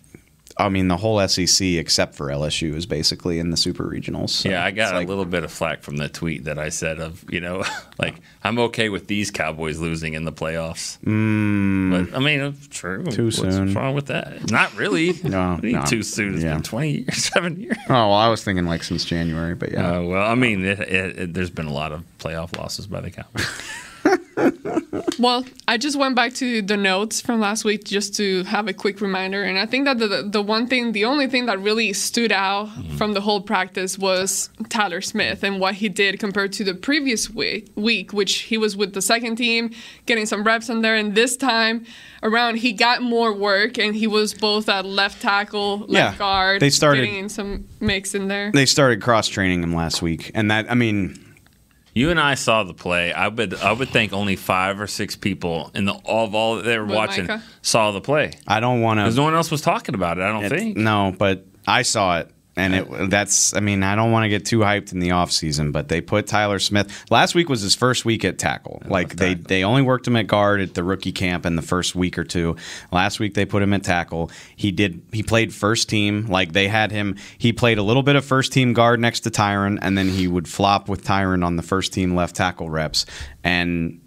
[SPEAKER 4] I mean, the whole SEC except for LSU is basically in the super regionals. so
[SPEAKER 5] yeah, I got
[SPEAKER 4] like-
[SPEAKER 5] a little bit of flack from the tweet that I said of you know, like I'm okay with these Cowboys losing in the playoffs.
[SPEAKER 4] Mm,
[SPEAKER 5] But I mean, it's true.
[SPEAKER 4] Too
[SPEAKER 5] What's
[SPEAKER 4] soon.
[SPEAKER 5] wrong with that? Not really.
[SPEAKER 4] No, no.
[SPEAKER 5] too soon. It's
[SPEAKER 4] Yeah.
[SPEAKER 5] been 20 years, seven years.
[SPEAKER 4] oh well, I was thinking like since January, but yeah.
[SPEAKER 5] Uh, well, I mean, it, it, it, there's been a lot of playoff losses by the Cowboys.
[SPEAKER 3] Well, I just went back to the notes from last week just to have a quick reminder, and I think that the the one thing, the only thing that really stood out mm-hmm. from the whole practice was Tyler Smith and what he did compared to the previous week, week, which he was with the second team, getting some reps in there, and this time around he got more work and he was both at left tackle, left
[SPEAKER 4] Yeah,
[SPEAKER 3] guard,
[SPEAKER 4] they started-
[SPEAKER 3] getting in some mix in there.
[SPEAKER 4] They started cross training him last week, and that I mean,
[SPEAKER 5] You and I saw the play. I would I would think only five or six people in the all of all that they were
[SPEAKER 3] With
[SPEAKER 5] watching
[SPEAKER 3] Micah?
[SPEAKER 5] saw the play
[SPEAKER 4] I don't want to.
[SPEAKER 5] because
[SPEAKER 4] to.
[SPEAKER 5] no one else was talking about it. I don't think.
[SPEAKER 4] No, but I saw it. And it that's I mean, I don't want to get too hyped in the offseason, but they put Tyler Smith last week was his first week at tackle. Like they they only worked him at guard at the rookie camp in the first week or two. Last week they put him at tackle. He did he played first team. Like they had him he played a little bit of first team guard next to Tyron and then he would flop with Tyron on the first team left tackle reps. And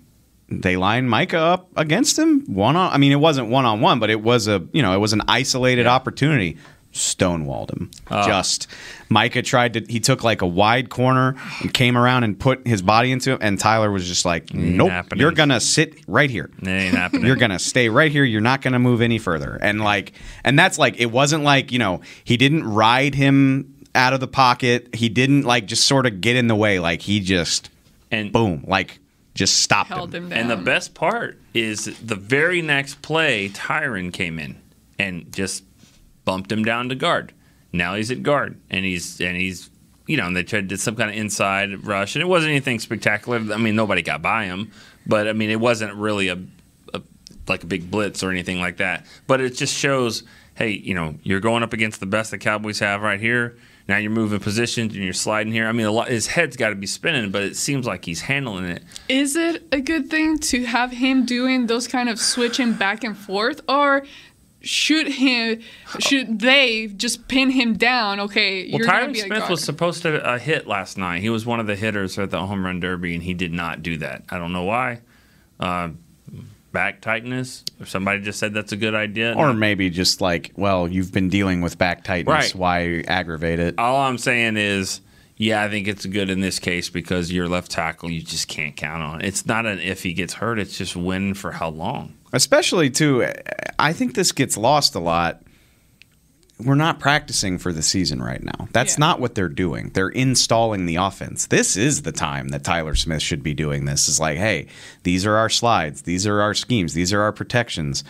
[SPEAKER 4] they lined Micah up against him one on. I mean, it wasn't one on one, but it was a you know it was an isolated opportunity. Stonewalled him.
[SPEAKER 5] Oh.
[SPEAKER 4] Just Micah tried to. He took like a wide corner and came around and put his body into him. and Tyler was just like, "Nope,
[SPEAKER 5] happening.
[SPEAKER 4] you're gonna sit right here.
[SPEAKER 5] It ain't happening.
[SPEAKER 4] You're gonna stay right here. You're not gonna move any further." And like, and that's like it wasn't like you know he didn't ride him out of the pocket. He didn't like just sort of get in the way. Like he just
[SPEAKER 5] and
[SPEAKER 4] boom, like just stopped him.
[SPEAKER 3] him.
[SPEAKER 5] And the best part is the very next play, Tyron came in and just bumped him down to guard. Now he's at guard, and he's and he's you know, and they tried to some kind of inside rush, and it wasn't anything spectacular. I mean, nobody got by him, but I mean, it wasn't really a, a like a big blitz or anything like that. But it just shows, hey, you know, you're going up against the best the Cowboys have right here. Now you're moving positions and you're sliding here. I mean, lot, his head's got to be spinning, but it seems like he's handling it.
[SPEAKER 3] Is it a good thing to have him doing those kind of switching back and forth, or should him should they just pin him down? Okay,
[SPEAKER 5] Well,
[SPEAKER 3] you're
[SPEAKER 5] Tyron
[SPEAKER 3] be
[SPEAKER 5] Smith
[SPEAKER 3] guard.
[SPEAKER 5] was supposed to uh, hit last night. He was one of the hitters at the home run derby, and he did not do that. I don't know why. Uh, back tightness, if somebody just said that's a good idea.
[SPEAKER 4] Or maybe just like, well, you've been dealing with back tightness.
[SPEAKER 5] Right.
[SPEAKER 4] Why aggravate it?
[SPEAKER 5] All I'm saying is, yeah, I think it's good in this case because your left tackle, you just can't count on. It's not an if he gets hurt; it's just when for how long.
[SPEAKER 4] Especially too, I think this gets lost a lot. We're not practicing for the season right now. That's not what they're doing. They're installing the offense. This is the time that Tyler Smith should be doing this. Is like, hey, these are our slides, these are our schemes, these are our protections.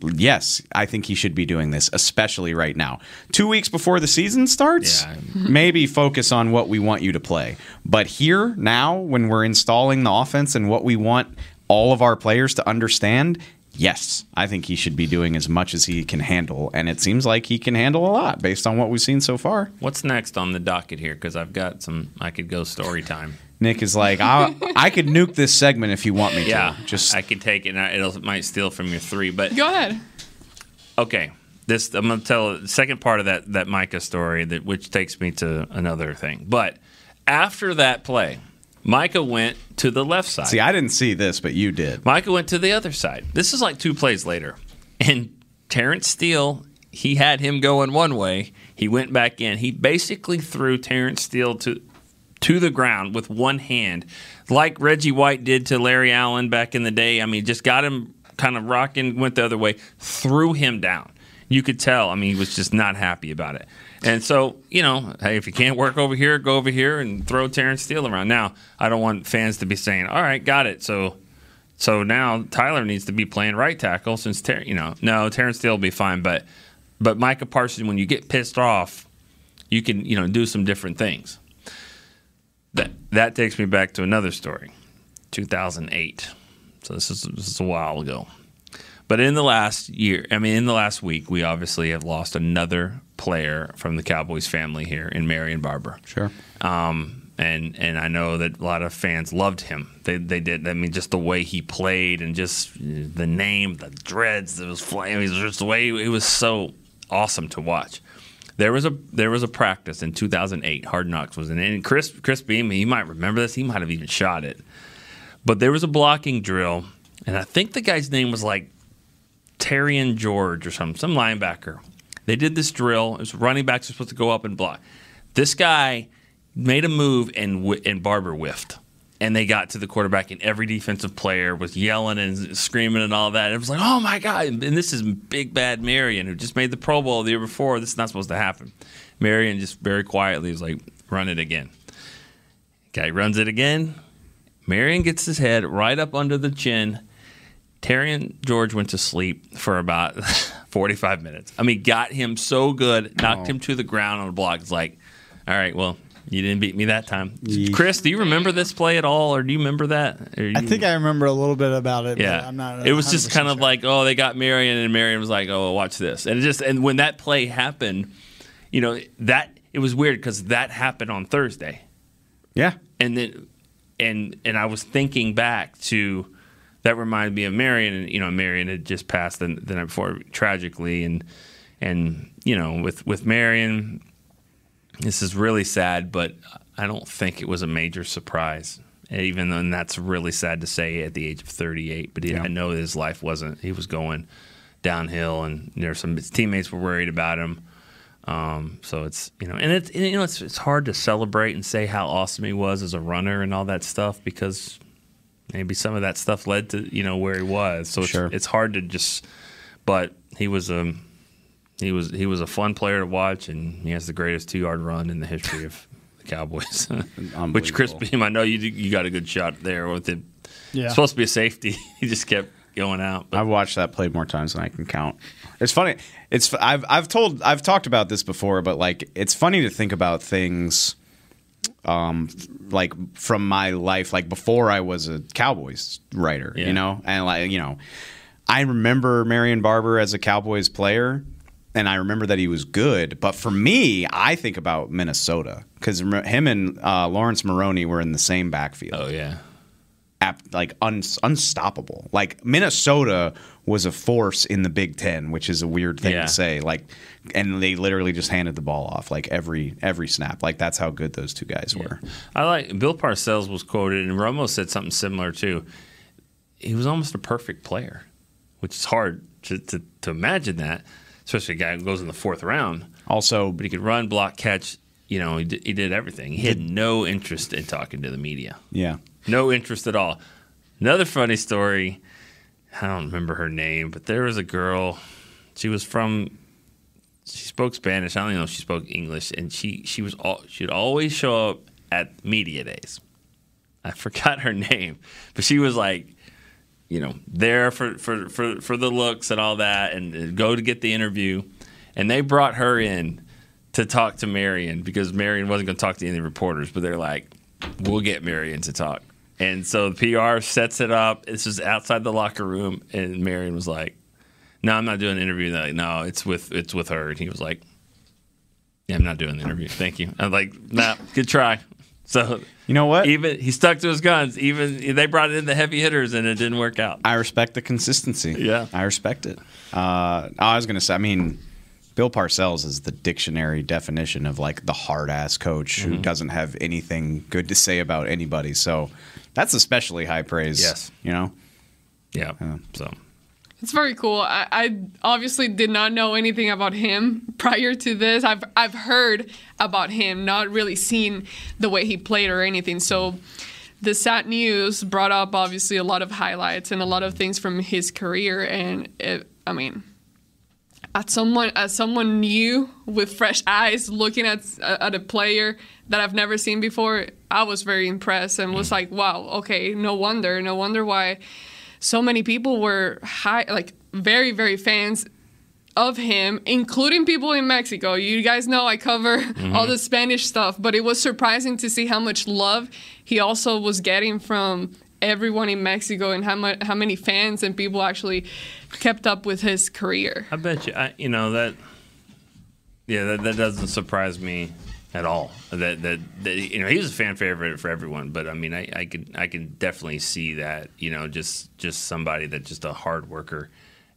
[SPEAKER 4] Yes, I think he should be doing this, especially right now. Two weeks before the season starts, mm-hmm. maybe focus on what we want you to play. But here, now, when we're installing the offense and what we want all of our players to understand, yes, I think he should be doing as much as he can handle. And it seems like he can handle a lot based on what we've seen so far.
[SPEAKER 5] What's next on the docket here? Because I've got some. I could go story time.
[SPEAKER 4] Nick is like, I, I could nuke this segment if you want me to.
[SPEAKER 5] Yeah,
[SPEAKER 4] Just
[SPEAKER 5] I could take it. and It'll might steal from your three, but
[SPEAKER 3] Go ahead.
[SPEAKER 5] okay. This I'm going to tell the second part of that that Micah story, that which takes me to another thing. But after that play, Micah went to the left side.
[SPEAKER 4] see, I didn't see this, but you did.
[SPEAKER 5] Micah went to the other side. This is like two plays later, and Terrence Steele. He had him going one way. He went back in. He basically threw Terrence Steele to to the ground with one hand, like Reggie White did to Larry Allen back in the day. I mean, just got him kind of rocking, went the other way, threw him down. You could tell. I mean, he was just not happy about it. And so, you know, hey, if you can't work over here, go over here and throw Terrence Steele around. Now, I don't want fans to be saying, "All right, got it." So, so now Tyler needs to be playing right tackle since Ter- you know, no, Terrence Steele will be fine, but but Micah Parsons, when you get pissed off, you can you know do some different things. That that takes me back to another story, 2008. So this is this is a while ago. But in the last year, I mean, in the last week, we obviously have lost another player from the Cowboys family here in Marion Barber.
[SPEAKER 4] Sure.
[SPEAKER 5] Um, and and I know that a lot of fans loved him. They they did. I mean, just the way he played and just the name, the dreads, that was flaming. It was just the way it was so awesome to watch. There was a there was a practice in 2008. Hard Knocks was in, it. and Chris Chris Beam. He might remember this. He might have even shot it. But there was a blocking drill, and I think the guy's name was like Tearrius George or some some linebacker. They did this drill. It was running backs are supposed to go up and block. This guy made a move and and Barber whiffed, and they got to the quarterback, and every defensive player was yelling and screaming and all that. It was like, oh my god! And this is big bad Marion who just made the Pro Bowl the year before. This is not supposed to happen. Marion just very quietly was like, run it again. Guy runs it again. Marion gets his head right up under the chin. Tearrius George went to sleep for about 45 minutes. I mean, got him so good, knocked him oh. to the ground on the block. It's like, all right, well, you didn't beat me that time. Chris, do you remember this play at all, or do you remember that? You-
[SPEAKER 6] I think I remember a little bit about it.
[SPEAKER 5] yeah,
[SPEAKER 6] but I'm not.
[SPEAKER 5] it was just
[SPEAKER 6] 100%
[SPEAKER 5] kind of like, oh, they got Marion, and Marion was like, oh, watch this, and it just and when that play happened, you know that it was weird because that happened on Thursday.
[SPEAKER 4] Yeah,
[SPEAKER 5] and then and and I was thinking back to that reminded me of Marion, and you know, Marion had just passed the, the night before tragically, and and you know, with with Marion, this is really sad, but I don't think it was a major surprise. Even though and that's really sad to say at the age of 38, but he, I know his life wasn't. He was going downhill, and there some his teammates were worried about him. Um, so it's you know, and it's you know, it's it's hard to celebrate and say how awesome he was as a runner and all that stuff because maybe some of that stuff led to you know where he was. So it's,
[SPEAKER 4] Sure.
[SPEAKER 5] it's hard to just. But he was a he was he was a fun player to watch, and he has the greatest two yard run in the history of the Cowboys. Which Chris Beam, I know you you got a good shot there with it.
[SPEAKER 4] Yeah.
[SPEAKER 5] It's supposed to be a safety. he just kept going out.
[SPEAKER 4] I've watched that play more times than I can count. It's funny. It's I've I've told I've talked about this before, but like it's funny to think about things, um, like from my life, like before I was a Cowboys writer,
[SPEAKER 5] Yeah.
[SPEAKER 4] you know, and like you know, I remember Marion Barber as a Cowboys player. And I remember that he was good, but for me, I think about Minnesota because him and uh, Laurence Maroney were in the same backfield.
[SPEAKER 5] Oh yeah,
[SPEAKER 4] like un- unstoppable. Like Minnesota was a force in the Big Ten, which is a weird thing
[SPEAKER 5] Yeah.
[SPEAKER 4] to say. Like, and they literally just handed the ball off like every every snap. Like that's how good those two guys were.
[SPEAKER 5] I like Bill Parcells was quoted, and Romo said something similar too. He was almost a perfect player, which is hard to, to, to imagine that, especially a guy who goes in the fourth round.
[SPEAKER 4] Also,
[SPEAKER 5] but he could run, block, catch. You know, he did, he did everything. He had no interest in talking to the media.
[SPEAKER 4] Yeah.
[SPEAKER 5] No interest at all. Another funny story. I don't remember her name, but there was a girl. She was from. She spoke Spanish. I don't even know if she spoke English, and she she was all she'd always show up at media days. I forgot her name, but she was like, you know, there for for for for the looks and all that, and go to get the interview. And they brought her in to talk to Marion because Marion wasn't going to talk to any reporters, but they're like, we'll get Marion to talk. And so the PR sets it up. This is outside the locker room, and Marion was like, "No, I'm not doing an interview." They're like, "No, it's with it's with her." And he was like, "Yeah, I'm not doing the interview. Thank you." I'm like, "Nah, good try." So
[SPEAKER 4] you know what?
[SPEAKER 5] Even he stuck to his guns. Even they brought in the heavy hitters, and it didn't work out.
[SPEAKER 4] I respect the consistency.
[SPEAKER 5] Yeah,
[SPEAKER 4] I respect it. Uh, I was gonna say. I mean. Bill Parcells is the dictionary definition of like the hard ass coach who
[SPEAKER 5] Mhm.
[SPEAKER 4] doesn't have anything good to say about anybody. So that's especially high praise.
[SPEAKER 5] Yes.
[SPEAKER 4] You know?
[SPEAKER 5] Yeah. So
[SPEAKER 3] It's very cool. I, I obviously did not know anything about him prior to this. I've I've heard about him, not really seen the way he played or anything. So the sad news brought up obviously a lot of highlights and a lot of things from his career. And it, I mean, as someone as someone new with fresh eyes looking at at a player that I've never seen before, I was very impressed and was like, wow, okay, no wonder, no wonder why so many people were high, like very very fans of him, including people in Mexico. You guys know I cover
[SPEAKER 11] Mhm.
[SPEAKER 3] all the Spanish stuff, but it was surprising to see how much love he also was getting from everyone in Mexico and how much how many fans and people actually kept up with his career.
[SPEAKER 5] I bet you, I, you know that. Yeah, that, that doesn't surprise me at all. That, that that you know he was a fan favorite for everyone, but I mean I, I could I can definitely see that you know just just somebody that just a hard worker,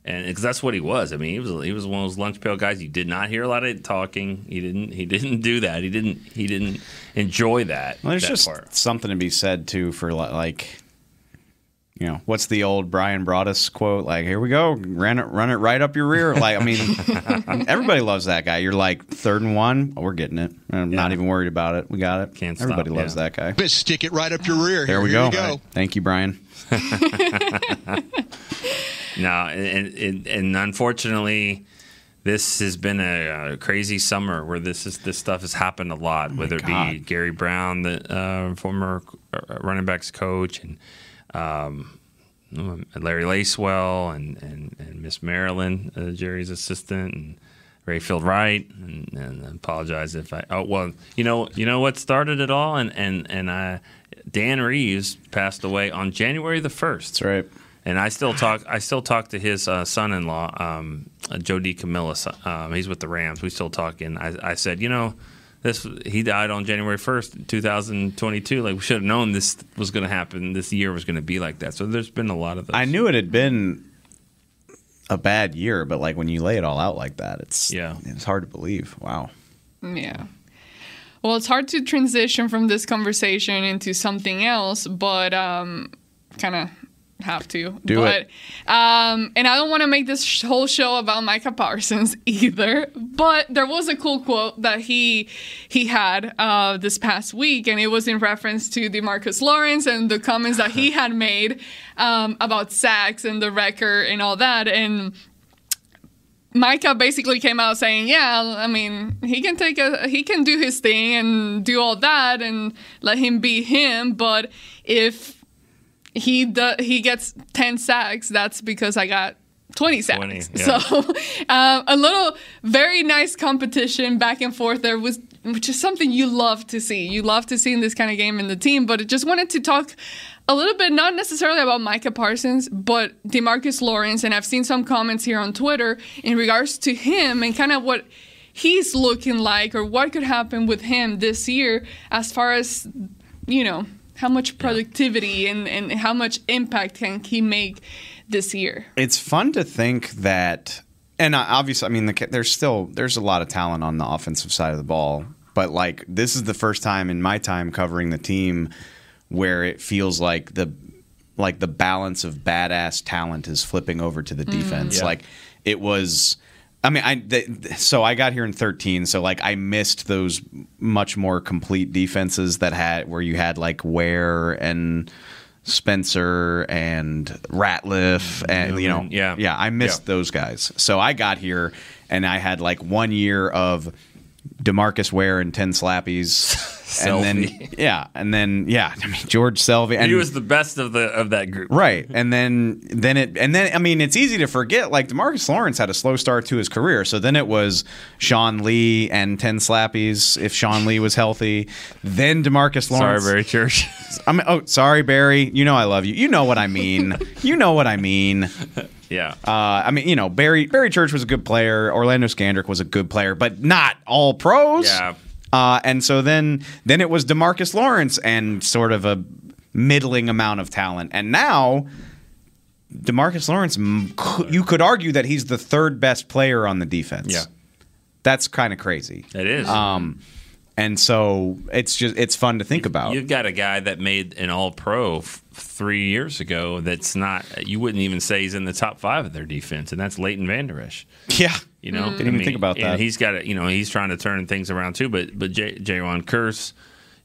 [SPEAKER 5] and because that's what he was. I mean he was he was one of those lunch pail guys. You did not hear a lot of talking. He didn't he didn't do that. He didn't he didn't enjoy that.
[SPEAKER 4] Well, there's
[SPEAKER 5] that
[SPEAKER 4] just
[SPEAKER 5] part.
[SPEAKER 4] something to be said too for like you know, what's the old Bryan Broaddus quote? Like, here we go, run it, run it right up your rear. Like, I mean, everybody loves that guy. You're like third and one, oh, we're getting it. I'm not even worried about it. We got it.
[SPEAKER 5] Can't
[SPEAKER 4] everybody
[SPEAKER 5] stop,
[SPEAKER 4] loves
[SPEAKER 5] yeah.
[SPEAKER 4] that guy.
[SPEAKER 12] Just stick it right up your rear.
[SPEAKER 4] There
[SPEAKER 12] Here,
[SPEAKER 4] we
[SPEAKER 12] here
[SPEAKER 4] go.
[SPEAKER 12] you go.
[SPEAKER 4] Thank you, Bryan.
[SPEAKER 5] No, and, and, and unfortunately, this has been a, a crazy summer where this is this stuff has happened a lot. whether it be Gary Brown, the uh, former uh, running backs coach, and um, Larry Lacewell, and and, and Miss Marilyn, uh, Jerry's assistant, and Rayfield Wright, and, and I apologize if I. Oh well, you know, you know what started it all, and and and I, Dan Reeves passed away on January the first.
[SPEAKER 4] That's right.
[SPEAKER 5] And I still talk. I still talk to his uh, son-in-law, um, Joe DeCamillis. Um, he's with the Rams. We still talk. And I, I said, you know, this he died on January first, two thousand twenty-two. Like we should have known this was going to happen. This year was going to be like that. So there's been a lot of those.
[SPEAKER 4] I knew it had been a bad year, but like when you lay it all out like that, it's
[SPEAKER 5] Yeah.
[SPEAKER 4] it's hard to believe. Wow.
[SPEAKER 3] Yeah. Well, it's hard to transition from this conversation into something else, but um, kind of have to.
[SPEAKER 4] Do
[SPEAKER 3] but,
[SPEAKER 4] it.
[SPEAKER 3] Um, and I don't want to make this sh- whole show about Micah Parsons either. But there was a cool quote that he he had uh, this past week, and it was in reference to Demarcus Lawrence and the comments that he had made um, about sacks and the record and all that, and. Micah basically came out saying, "Yeah, I mean, he can take a he can do his thing and do all that and let him be him, but if he do, he gets 10 sacks, that's because I got 20 sacks."
[SPEAKER 5] 20, yeah.
[SPEAKER 3] So, um, a little very nice competition back and forth there was which is something you love to see. You love to see in this kind of game in the team, but I just wanted to talk a little bit, not necessarily about Micah Parsons, but Demarcus Lawrence. And I've seen some comments here on Twitter in regards to him and kind of what he's looking like or what could happen with him this year as far as, you know, how much productivity and, and how much impact can he make this year.
[SPEAKER 4] It's fun to think that, and obviously, I mean, the, there's still there's a lot of talent on the offensive side of the ball, but like this is the first time in my time covering the team where it feels like the like the balance of badass talent is flipping over to the
[SPEAKER 11] Mm.
[SPEAKER 4] defense.
[SPEAKER 11] Yeah.
[SPEAKER 4] Like it was. I mean, I th- so I got here in 13, so like I missed those much more complete defenses that had where you had like Ware and Spencer and Ratliff and you know
[SPEAKER 5] yeah.
[SPEAKER 4] yeah I missed
[SPEAKER 5] Yeah.
[SPEAKER 4] those guys. So I got here and I had like one year of Demarcus Ware and ten slappies. And then yeah, and then yeah, I mean George Selvie and
[SPEAKER 5] he was the best of the of that group.
[SPEAKER 4] Right. And then then it and then I mean it's easy to forget like Demarcus Lawrence had a slow start to his career. So then it was Sean Lee and 10 slappies if Sean Lee was healthy. Then Demarcus Lawrence.
[SPEAKER 5] Sorry, Barry Church.
[SPEAKER 4] I mean oh sorry Barry, you know I love you. You know what I mean. you know what I mean.
[SPEAKER 5] Yeah.
[SPEAKER 4] Uh, I mean, you know, Barry Barry Church was a good player. Orlando Scandrick was a good player, but not all pros.
[SPEAKER 5] Yeah.
[SPEAKER 4] Uh, and so then then it was Demarcus Lawrence and sort of a middling amount of talent. And now Demarcus Lawrence, you could argue that he's the third best player on the defense.
[SPEAKER 5] Yeah.
[SPEAKER 4] That's kind of crazy.
[SPEAKER 5] It is.
[SPEAKER 4] Um, and so it's just it's fun to think about.
[SPEAKER 5] You've got a guy that made an All Pro f- three years ago. That's not. You wouldn't even say he's in the top five of their defense, and that's Leighton Vander Esch.
[SPEAKER 4] Yeah,
[SPEAKER 5] You know,
[SPEAKER 4] Didn't even think about
[SPEAKER 5] and
[SPEAKER 4] that.
[SPEAKER 5] he's got it. You know, he's trying to turn things around too. But but J- Jayron Kearse,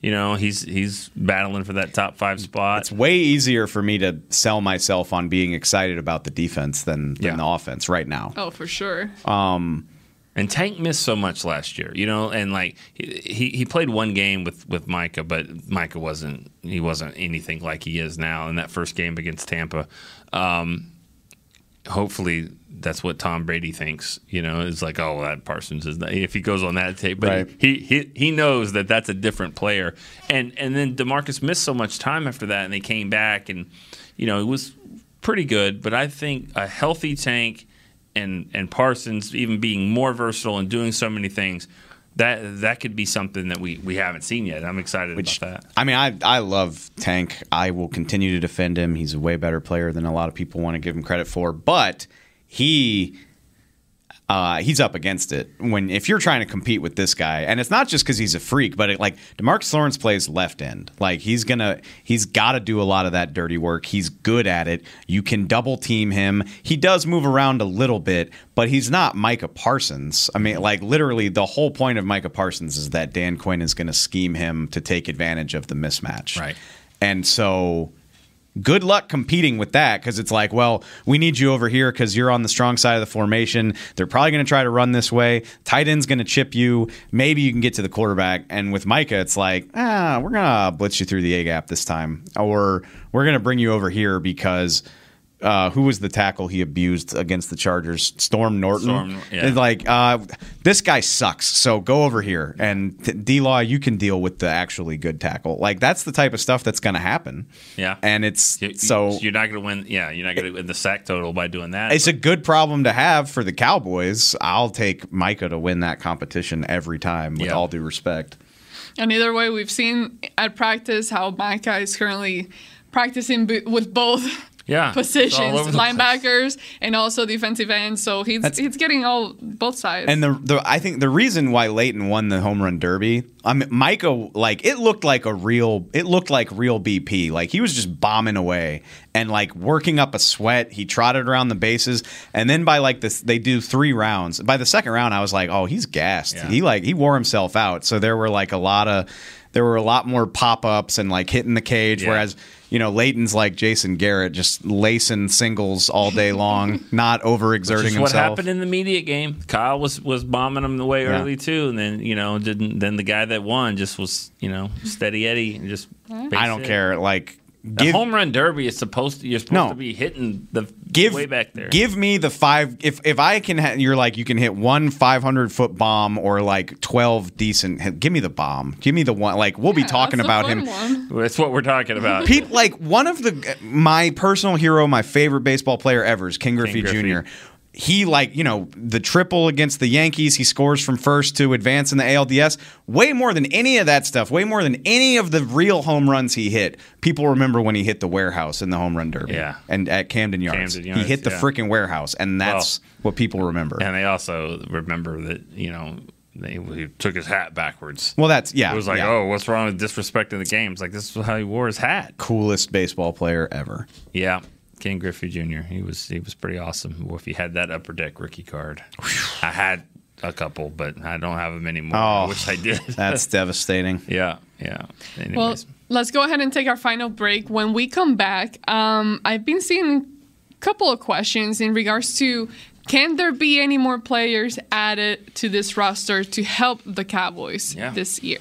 [SPEAKER 5] you know, he's he's battling for that top five spot.
[SPEAKER 4] It's way easier for me to sell myself on being excited about the defense than, than the offense right now.
[SPEAKER 3] Oh, for sure.
[SPEAKER 4] Um,
[SPEAKER 5] And Tank missed so much last year, you know, and like he he played one game with with Micah, but Micah wasn't he wasn't anything like he is now in that first game against Tampa. Um, hopefully that's what Tom Brady thinks, you know, is like, oh, that Parsons is not, if he goes on that tape, but
[SPEAKER 4] Right.
[SPEAKER 5] he, he he knows that that's a different player, and and then Demarcus missed so much time after that, and they came back, and you know it was pretty good, but I think a healthy Tank and and Parsons even being more versatile and doing so many things. That that could be something that we, we haven't seen yet. I'm excited about that.
[SPEAKER 4] I mean, I I love Tank. I will continue to defend him. He's a way better player than a lot of people want to give him credit for. But he, uh, he's up against it. When if you're trying to compete with this guy, and it's not just because he's a freak, but it, like Demarcus Lawrence plays left end. Like he's gonna, he's got to do a lot of that dirty work. He's good at it. You can double team him. He does move around a little bit, but he's not Micah Parsons. I mean, like literally, the whole point of Micah Parsons is that Dan Quinn is going to scheme him to take advantage of the mismatch.
[SPEAKER 5] Right.
[SPEAKER 4] And so good luck competing with that because it's like, well, we need you over here because you're on the strong side of the formation. They're probably going to try to run this way. Tight end's going to chip you. Maybe you can get to the quarterback. And with Micah, it's like, ah, we're going to blitz you through the A gap this time. Or we're going to bring you over here because. Uh, who was the tackle he abused against the Chargers? Storm Norton.
[SPEAKER 5] Storm, yeah.
[SPEAKER 4] It's like uh, this guy sucks. So go over here and D Law, you can deal with the actually good tackle. Like that's the type of stuff that's going to happen.
[SPEAKER 5] Yeah.
[SPEAKER 4] and it's
[SPEAKER 5] You-
[SPEAKER 4] so
[SPEAKER 5] you're not going to win. Yeah, you're not going to win the sack total by doing that.
[SPEAKER 4] it's a good problem to have for the Cowboys. I'll take Micah to win that competition every time, with
[SPEAKER 5] Yeah.
[SPEAKER 4] all due respect.
[SPEAKER 3] And either way, we've seen at practice how Micah is currently practicing with both
[SPEAKER 5] Yeah,
[SPEAKER 3] positions,
[SPEAKER 5] over place.
[SPEAKER 3] linebackers and also defensive ends. So he's
[SPEAKER 4] That's-
[SPEAKER 3] he's getting all both sides.
[SPEAKER 4] And the, the I think the reason why Leighton won the home run derby, I mean, Micah like it looked like a real it looked like real BP. Like he was just bombing away and like working up a sweat. He trotted around the bases, and then by like this, they do three rounds. By the second round, I was like, oh, he's gassed.
[SPEAKER 5] Yeah.
[SPEAKER 4] He like he wore himself out. So there were like a lot of there were a lot more pop ups and like hitting the cage,
[SPEAKER 5] Yeah.
[SPEAKER 4] whereas. You know, Leighton's like Jason Garrett, just lacing singles all day long, not overexerting himself.
[SPEAKER 5] what happened in the media game. Kyle was was bombing him away
[SPEAKER 4] Yeah.
[SPEAKER 5] early too, and then you know didn't. Then the guy that won just was you know steady Eddie and just.
[SPEAKER 4] I don't
[SPEAKER 5] it.
[SPEAKER 4] care. Like,
[SPEAKER 5] The
[SPEAKER 4] give
[SPEAKER 5] home run derby is supposed to. You're supposed
[SPEAKER 4] No.
[SPEAKER 5] to be hitting the
[SPEAKER 4] give
[SPEAKER 5] way back there.
[SPEAKER 4] Give me the five. If if I can, ha- you're like you can hit one 500 foot bomb or like 12 decent. hit- Give me the bomb. Give me the one. Like we'll be talking about him.
[SPEAKER 5] That's what we're talking about.
[SPEAKER 4] People like one of the my personal hero, my favorite baseball player ever is Ken Griffey,
[SPEAKER 5] Griffey.
[SPEAKER 4] Jr. He like you know the triple against the Yankees. He scores from first to advance in the ALDS. Way more than any of that stuff. Way more than any of the real home runs he hit. People remember when he hit the warehouse in the home run derby.
[SPEAKER 5] Yeah.
[SPEAKER 4] and at Camden Yards,
[SPEAKER 5] Camden
[SPEAKER 4] he hit the
[SPEAKER 5] yeah.
[SPEAKER 4] freaking warehouse, and that's what people remember.
[SPEAKER 5] And they also remember that you know they, he took his hat backwards.
[SPEAKER 4] Well, that's yeah.
[SPEAKER 5] It was like,
[SPEAKER 4] yeah.
[SPEAKER 5] oh, what's wrong with disrespecting the games? Like this is how he wore his hat.
[SPEAKER 4] coolest baseball player ever.
[SPEAKER 5] Yeah, Ken Griffey Jr. He was he was pretty awesome. Well, if he had that upper deck rookie card, I had a couple, but I don't have them anymore.
[SPEAKER 4] Oh, I
[SPEAKER 5] wish I did.
[SPEAKER 4] That's devastating.
[SPEAKER 5] yeah, yeah. Anyways,
[SPEAKER 3] Well, let's go ahead and take our final break. When we come back, um, I've been seeing a couple of questions in regards to can there be any more players added to this roster to help the Cowboys
[SPEAKER 11] Yeah.
[SPEAKER 3] this year?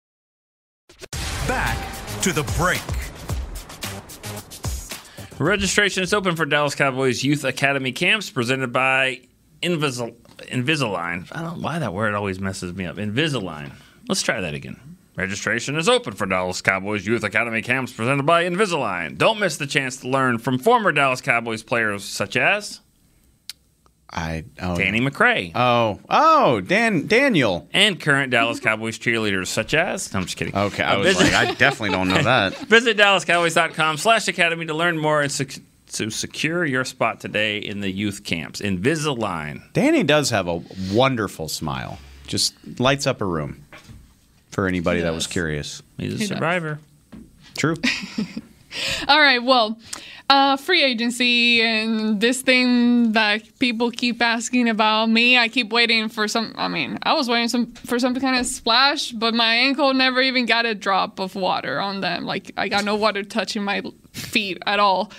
[SPEAKER 1] Back to the break.
[SPEAKER 5] Registration is open for Dallas Cowboys Youth Academy camps presented by Invisil- Invisalign. I don't know why that word always messes me up. Invisalign. Let's try that again. Registration is open for Dallas Cowboys Youth Academy camps presented by Invisalign. Don't miss the chance to learn from former Dallas Cowboys players such as
[SPEAKER 4] I oh,
[SPEAKER 5] Danny McCray.
[SPEAKER 4] Oh, oh, Dan Daniel.
[SPEAKER 5] And current Dallas Cowboys cheerleaders such as I'm just kidding.
[SPEAKER 4] Okay, I
[SPEAKER 5] Uh,
[SPEAKER 4] was
[SPEAKER 5] visit-
[SPEAKER 4] like, I definitely don't know that.
[SPEAKER 5] Visit DallasCowboys.com slash academy to learn more and sec- to secure your spot today in the youth camps. Invisalign.
[SPEAKER 4] Danny does have a wonderful smile. Just lights up a room. For anybody that was curious,
[SPEAKER 5] he's
[SPEAKER 3] a He does. survivor.
[SPEAKER 4] True.
[SPEAKER 3] All right, well, uh, free agency and this thing that people keep asking about me. I keep waiting for some. I mean, I was waiting some for some kind of splash, but my ankle never even got a drop of water on them. Like I got no water touching my feet at all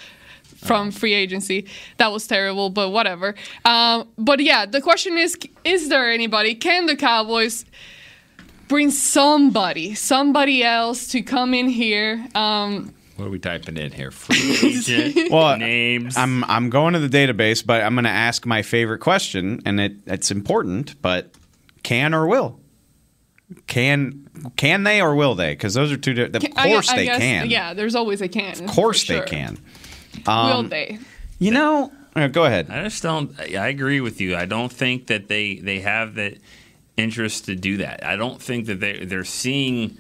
[SPEAKER 3] from free agency. That was terrible, but whatever. Um, but yeah, the question is: Is there anybody? Can the Cowboys? Bring somebody, somebody else to come in here. Um,
[SPEAKER 5] What are we typing in here? Free agent
[SPEAKER 4] well,
[SPEAKER 5] names.
[SPEAKER 4] I'm I'm going to the database, but I'm going to ask my favorite question, and it it's important. But can or will? Can can they or will they? Because those are two. Di- of
[SPEAKER 3] I-
[SPEAKER 4] course
[SPEAKER 3] I
[SPEAKER 4] they
[SPEAKER 3] guess-
[SPEAKER 4] can.
[SPEAKER 3] Yeah, there's always a can.
[SPEAKER 4] Of course
[SPEAKER 3] for
[SPEAKER 4] they
[SPEAKER 3] sure.
[SPEAKER 4] can.
[SPEAKER 3] Will
[SPEAKER 4] Um,
[SPEAKER 3] they?
[SPEAKER 4] You know, go ahead.
[SPEAKER 5] I just don't. I agree with you. I don't think that they they have the interest to do that. I don't think that they they're seeing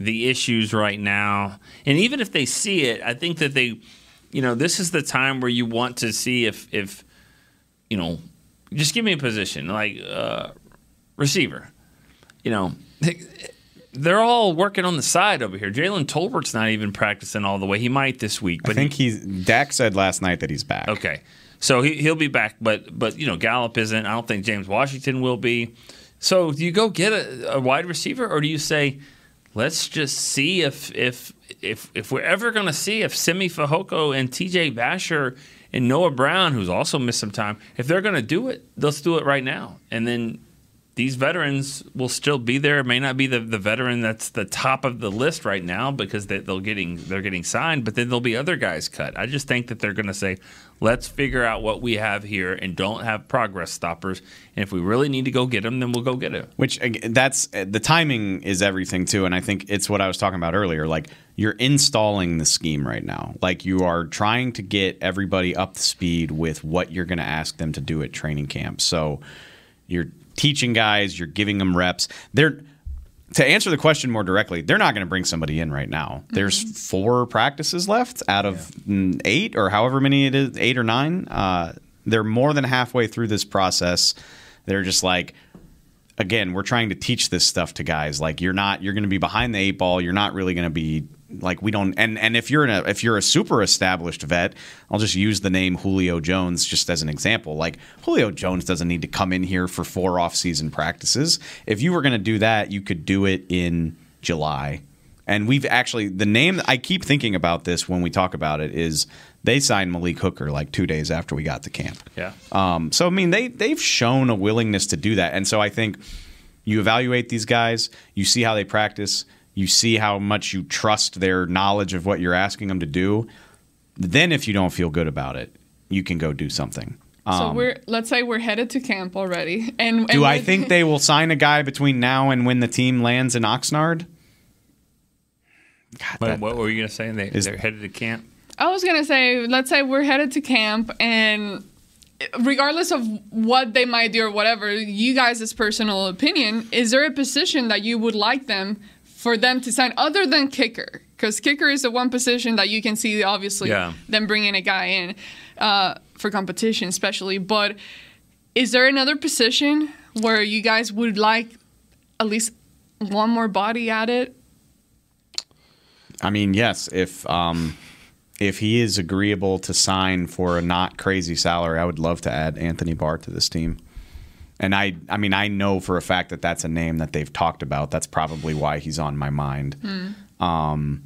[SPEAKER 5] the issues right now. And even if they see it, I think that they, you know, this is the time where you want to see if if you know, just give me a position like uh, receiver. You know. They're all working on the side over here. Jalen Tolbert's not even practicing all the way. He might this week, but I
[SPEAKER 4] think he's. Dak said last night that he's back.
[SPEAKER 5] Okay, so he, he'll be back, but but you know Gallup isn't. I don't think James Washington will be. So do you go get a, a wide receiver, or do you say, let's just see if if if if we're ever going to see if Simi Fehoko and T.J. Vasher and Noah Brown, who's also missed some time, if they're going to do it, let's do it right now, and then these veterans will still be there. It may not be the, the veteran that's the top of the list right now because they, they'll getting they're getting signed, but then there'll be other guys cut. I just think that they're going to say, let's figure out what we have here and don't have progress stoppers. And if we really need to go get them, then we'll go get them.
[SPEAKER 4] Which that's uh, the timing is everything too, and I think it's what I was talking about earlier. Like you're installing the scheme right now. Like you are trying to get everybody up to speed with what you're going to ask them to do at training camp. So you're teaching guys, you're giving them reps. They're to answer the question more directly, they're not going to bring somebody in right now. There's four practices left out of mm, eight or however many it is, eight or nine. Uh, they're more than halfway through this process. They're just like, again, we're trying to teach this stuff to guys. Like you're not, you're going to be behind the eight ball. You're not really going to be like we don't. And and if you're in a if you're a super established vet, I'll just use the name Julio Jones just as an example. Like Julio Jones doesn't need to come in here for four off season practices. If you were going to do that, you could do it in July. And we've actually the name I keep thinking about this when we talk about it is they signed Malik Hooker like two days after we got to camp.
[SPEAKER 5] Yeah.
[SPEAKER 4] Um, so I mean they they've shown a willingness to do that, and so I think you evaluate these guys, you see how they practice, you see how much you trust their knowledge of what you're asking them to do. Then, if you don't feel good about it, you can go do something.
[SPEAKER 3] so
[SPEAKER 4] Um,
[SPEAKER 3] we're let's say we're headed to camp already, and, and
[SPEAKER 4] do I think they will sign a guy between now and when the team lands in Oxnard?
[SPEAKER 5] What, what were you going to say? They, they're headed to camp.
[SPEAKER 3] I was gonna say, let's say we're headed to camp, and regardless of what they might do or whatever, you guys' personal opinion, is there a position that you would like them for them to sign other than kicker? Because kicker is the one position that you can see, obviously,
[SPEAKER 5] Yeah.
[SPEAKER 3] them bringing a guy in uh, for competition, especially. But is there another position where you guys would like at least one more body at it?
[SPEAKER 4] I mean, yes, if um, if he is agreeable to sign for a not crazy salary, I would love to add Anthony Barr to this team. And I, I mean, I know for a fact that that's a name that they've talked about. That's probably why he's on my mind.
[SPEAKER 3] Hmm.
[SPEAKER 4] Um,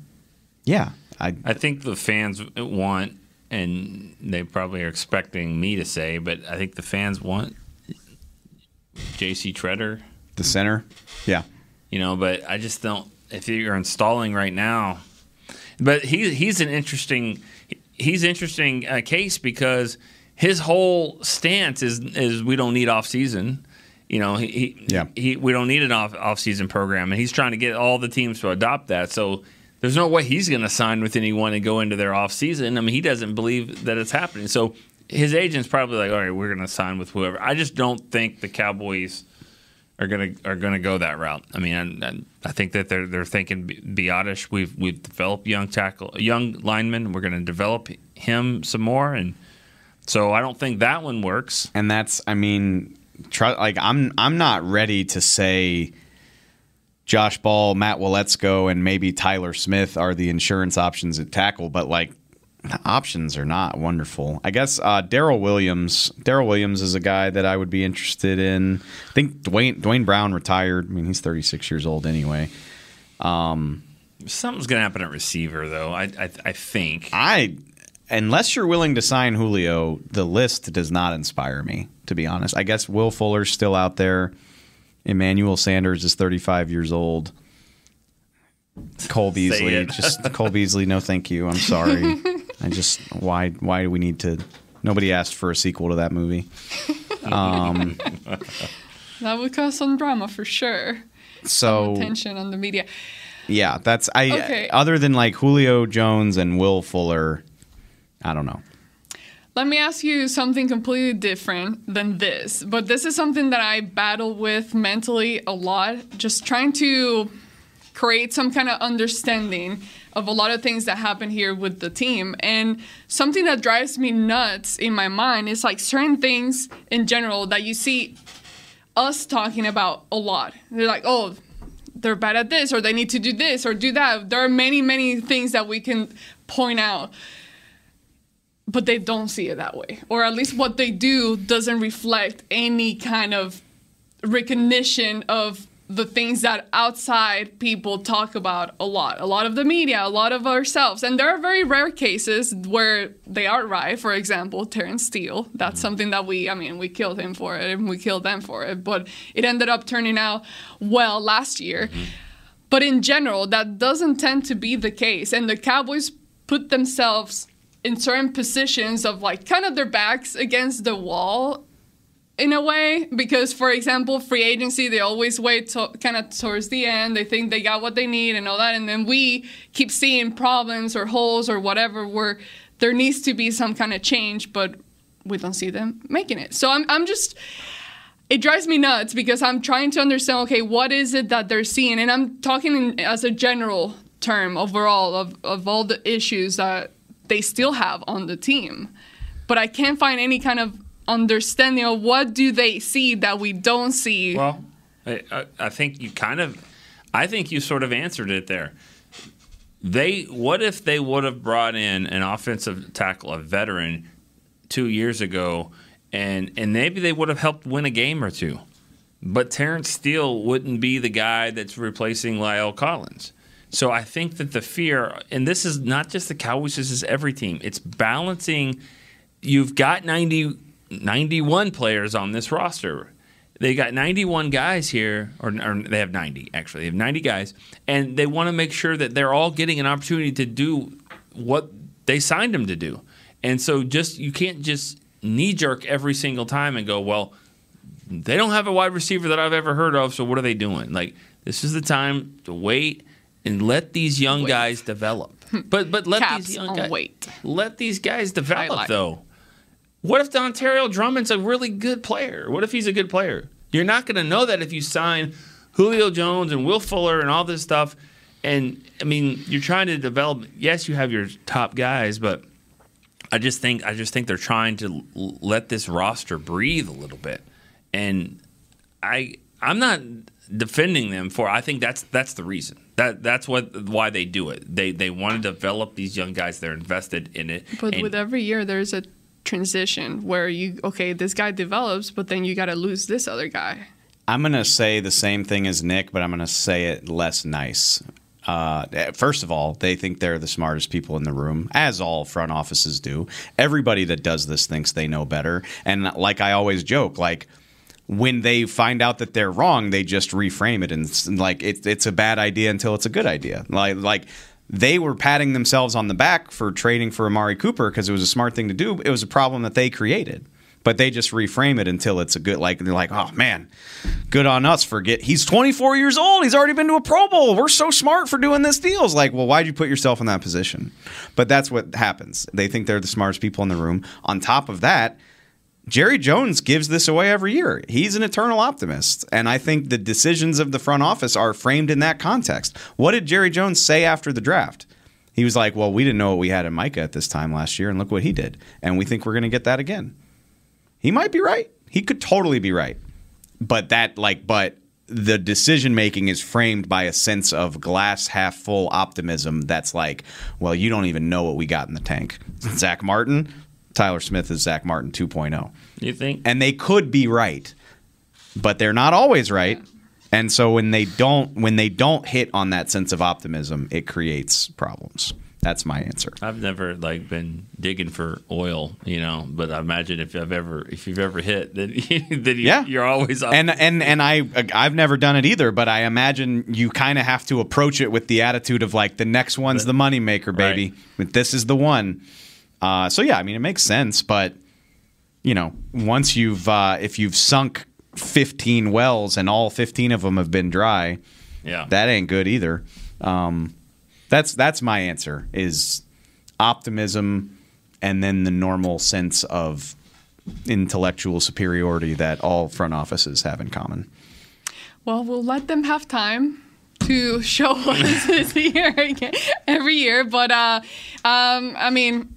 [SPEAKER 4] yeah, I,
[SPEAKER 5] I think the fans want, and they probably are expecting me to say, but I think the fans want J.C. Tretter,
[SPEAKER 4] the center. Yeah,
[SPEAKER 5] you know, but I just don't. If you're installing right now, but he he's an interesting he's interesting uh, case because his whole stance is is we don't need off season. You know, he, he,
[SPEAKER 4] yeah.
[SPEAKER 5] he we don't need an off off season program, and he's trying to get all the teams to adopt that. So there's no way he's going to sign with anyone and go into their off season. I mean, he doesn't believe that it's happening. So his agent's probably like, all right, we're going to sign with whoever. I just don't think the Cowboys are gonna are gonna go that route. I mean, I, I think that they're they're thinking Biadasz. We've we've developed young tackle, young lineman. We're gonna develop him some more, and so I don't think that one works.
[SPEAKER 4] And that's, I mean, try, like I'm I'm not ready to say Josh Ball, Matt Waletzko, and maybe Tyler Smith are the insurance options at tackle, but like the options are not wonderful. I guess uh, Daryl Williams. Daryl Williams is a guy that I would be interested in. I think Duane Duane Brown retired. I mean, he's 36 years old anyway. Um,
[SPEAKER 5] Something's gonna happen at receiver, though. I I, I think
[SPEAKER 4] I unless you're willing to sign Julio, the list does not inspire me. To be honest, I guess Will Fuller's still out there. Emmanuel Sanders is 35 years old. Cole Beasley, just Cole Beasley. No, thank you. I'm sorry. I just why why do we need to? Nobody asked for a sequel to that movie. Um,
[SPEAKER 3] that would cause some drama for sure.
[SPEAKER 4] So
[SPEAKER 3] some attention on the media.
[SPEAKER 4] Yeah, that's I.
[SPEAKER 3] Okay.
[SPEAKER 4] Other than like Julio Jones and Will Fuller, I don't know.
[SPEAKER 3] Let me ask you something completely different than this, but this is something that I battle with mentally a lot. Just trying to create some kind of understanding of a lot of things that happen here with the team. And something that drives me nuts in my mind is like certain things in general that you see us talking about a lot. They're like, oh, they're bad at this, or they need to do this, or do that. There are many, many things that we can point out. But they don't see it that way. Or at least what they do doesn't reflect any kind of recognition of the things that outside people talk about a lot. A lot of the media, a lot of ourselves. And there are very rare cases where they are right. For example, Terrence Steele. That's mm-hmm. something that we, I mean, we killed him for it and we killed them for it. But it ended up turning out well last year. Mm-hmm. But in general, that doesn't tend to be the case. And the Cowboys put themselves in certain positions of like kind of their backs against the wall in a way because for example free agency they always wait to, kind of towards the end. They think they got what they need and all that and then we keep seeing problems or holes or whatever where there needs to be some kind of change but we don't see them making it. So i'm, I'm just it drives me nuts because i'm trying to understand okay what is it that they're seeing? And i'm talking in, as a general term overall of, of all the issues that they still have on the team but i can't find any kind of understanding of what do they see that we don't see.
[SPEAKER 5] Well, I, I think you kind of, I think you sort of answered it there. They, what if they would have brought in an offensive tackle, a veteran, two years ago, and and maybe they would have helped win a game or two, but Terrence Steele wouldn't be the guy that's replacing La'el Collins. So I think that the fear, and this is not just the Cowboys, this is every team. It's balancing. You've got 90 91 players on this roster. They got 91 guys here, or, or, they have 90 actually. They have 90 guys, and they want to make sure that they're all getting an opportunity to do what they signed them to do. And so, just you can't just knee jerk every single time and go, well, they don't have a wide receiver that I've ever heard of, so what are they doing? Like this is the time to wait and let these young wait. guys develop. But but let
[SPEAKER 3] Caps
[SPEAKER 5] these young guys
[SPEAKER 3] wait.
[SPEAKER 5] let these guys develop though. What if Dontario Drummond's a really good player? What if he's a good player? You're not going to know that if you sign Julio Jones and Will Fuller and all this stuff. And I mean, you're trying to develop. Yes, you have your top guys, but I just think I just think they're trying to l- let this roster breathe a little bit. And I I'm not defending them for. I think that's that's the reason. That that's what why they do it. They they want to develop these young guys. They're invested in it.
[SPEAKER 3] But
[SPEAKER 5] And-
[SPEAKER 3] with every year, there's a transition where you okay, this guy develops, but then you got to lose this other guy.
[SPEAKER 4] I'm going to say the same thing as Nick, but I'm going to say it less nice. Uh, first of all, they think they're the smartest people in the room, as all front offices do. Everybody that does this thinks they know better. And like I always joke, like when they find out that they're wrong, they just reframe it and it's like it, it's a bad idea until it's a good idea. Like like they were patting themselves on the back for trading for Amari Cooper because it was a smart thing to do. It was a problem that they created. But they just reframe it until it's a good like they're like oh man good on us for get he's 24 years old. He's already been to a pro bowl. We're so smart for doing this deal. It's like well why'd you put yourself in that position? But that's what happens. They think they're the smartest people in the room. On top of that Jerry Jones gives this away every year. He's an eternal optimist. And I think the decisions of the front office are framed in that context. What did Jerry Jones say after the draft? He was like, Well, we didn't know what we had in Micah at this time last year, and look what he did. And we think we're going to get that again. He might be right. He could totally be right. But that, like, but the decision making is framed by a sense of glass half full optimism that's like, well, you don't even know what we got in the tank. Zack Martin, Tyler Smith is Zack Martin 2.0.
[SPEAKER 5] You think?
[SPEAKER 4] And they could be right, but they're not always right. And so when they don't when they don't hit on that sense of optimism, it creates problems. That's my answer.
[SPEAKER 5] I've never like been digging for oil, you know, but I imagine if I've ever if you've ever hit, then then you,
[SPEAKER 4] Yeah.
[SPEAKER 5] you're always up.
[SPEAKER 4] and and and I I've never done it either, but I imagine you kind of have to approach it with the attitude of like the next one's the moneymaker, baby. But This is the one. Uh, so yeah, I mean it makes sense, but you know, once you've uh, if you've sunk 15 wells and all 15 of them have been dry,
[SPEAKER 5] Yeah.
[SPEAKER 4] that ain't good either. Um, that's that's my answer is optimism and then the normal sense of intellectual superiority that all front offices have in common.
[SPEAKER 3] Well, we'll let them have time to show us this year again, every year. But uh, um, I mean,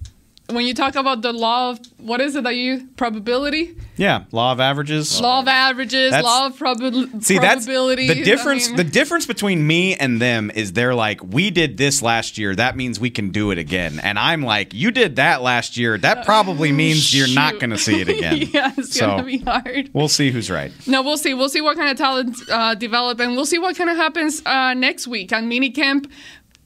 [SPEAKER 3] when you talk about the law of what is it that you probability,
[SPEAKER 4] Yeah, law of averages.
[SPEAKER 3] law of averages,
[SPEAKER 4] That's-
[SPEAKER 3] law of proba-
[SPEAKER 4] See, that's
[SPEAKER 3] probability.
[SPEAKER 4] the difference.
[SPEAKER 3] I mean,
[SPEAKER 4] the difference between me and them is they're like, we did this last year. That means we can do it again. And I'm like, you did that last year. That probably means you're not going to see it again.
[SPEAKER 3] yeah, it's
[SPEAKER 4] So-
[SPEAKER 3] gonna be hard.
[SPEAKER 4] We'll see who's right.
[SPEAKER 3] No, we'll see. We'll see what kind of talent uh, develop, and we'll see what kind of happens uh, next week on minicamp,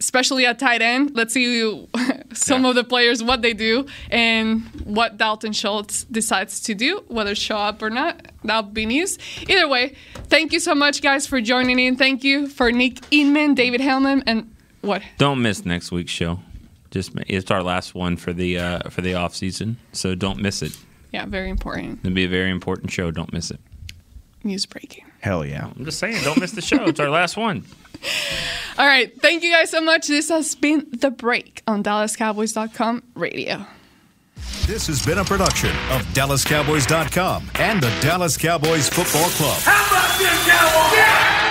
[SPEAKER 3] especially at tight end. Let's see some of the players what they do and what Dalton Schultz decides to do, whether show up or not. That'll be news. Either way, thank you so much, guys, for joining in. Thank you for Nick Eatman, David Helman, and what?
[SPEAKER 5] Don't miss next week's show. Just it's our last one for the uh, for the off season, so don't miss it.
[SPEAKER 3] Yeah, very important.
[SPEAKER 5] It'll be a very important show. Don't miss it.
[SPEAKER 3] News breaking.
[SPEAKER 4] Hell yeah.
[SPEAKER 5] I'm just saying, don't miss the show. It's our last one.
[SPEAKER 3] All right. Thank you guys so much. This has been The Break on DallasCowboys.com radio.
[SPEAKER 1] This has been a production of DallasCowboys.com and the Dallas Cowboys Football Club.
[SPEAKER 2] How about this, Cowboys?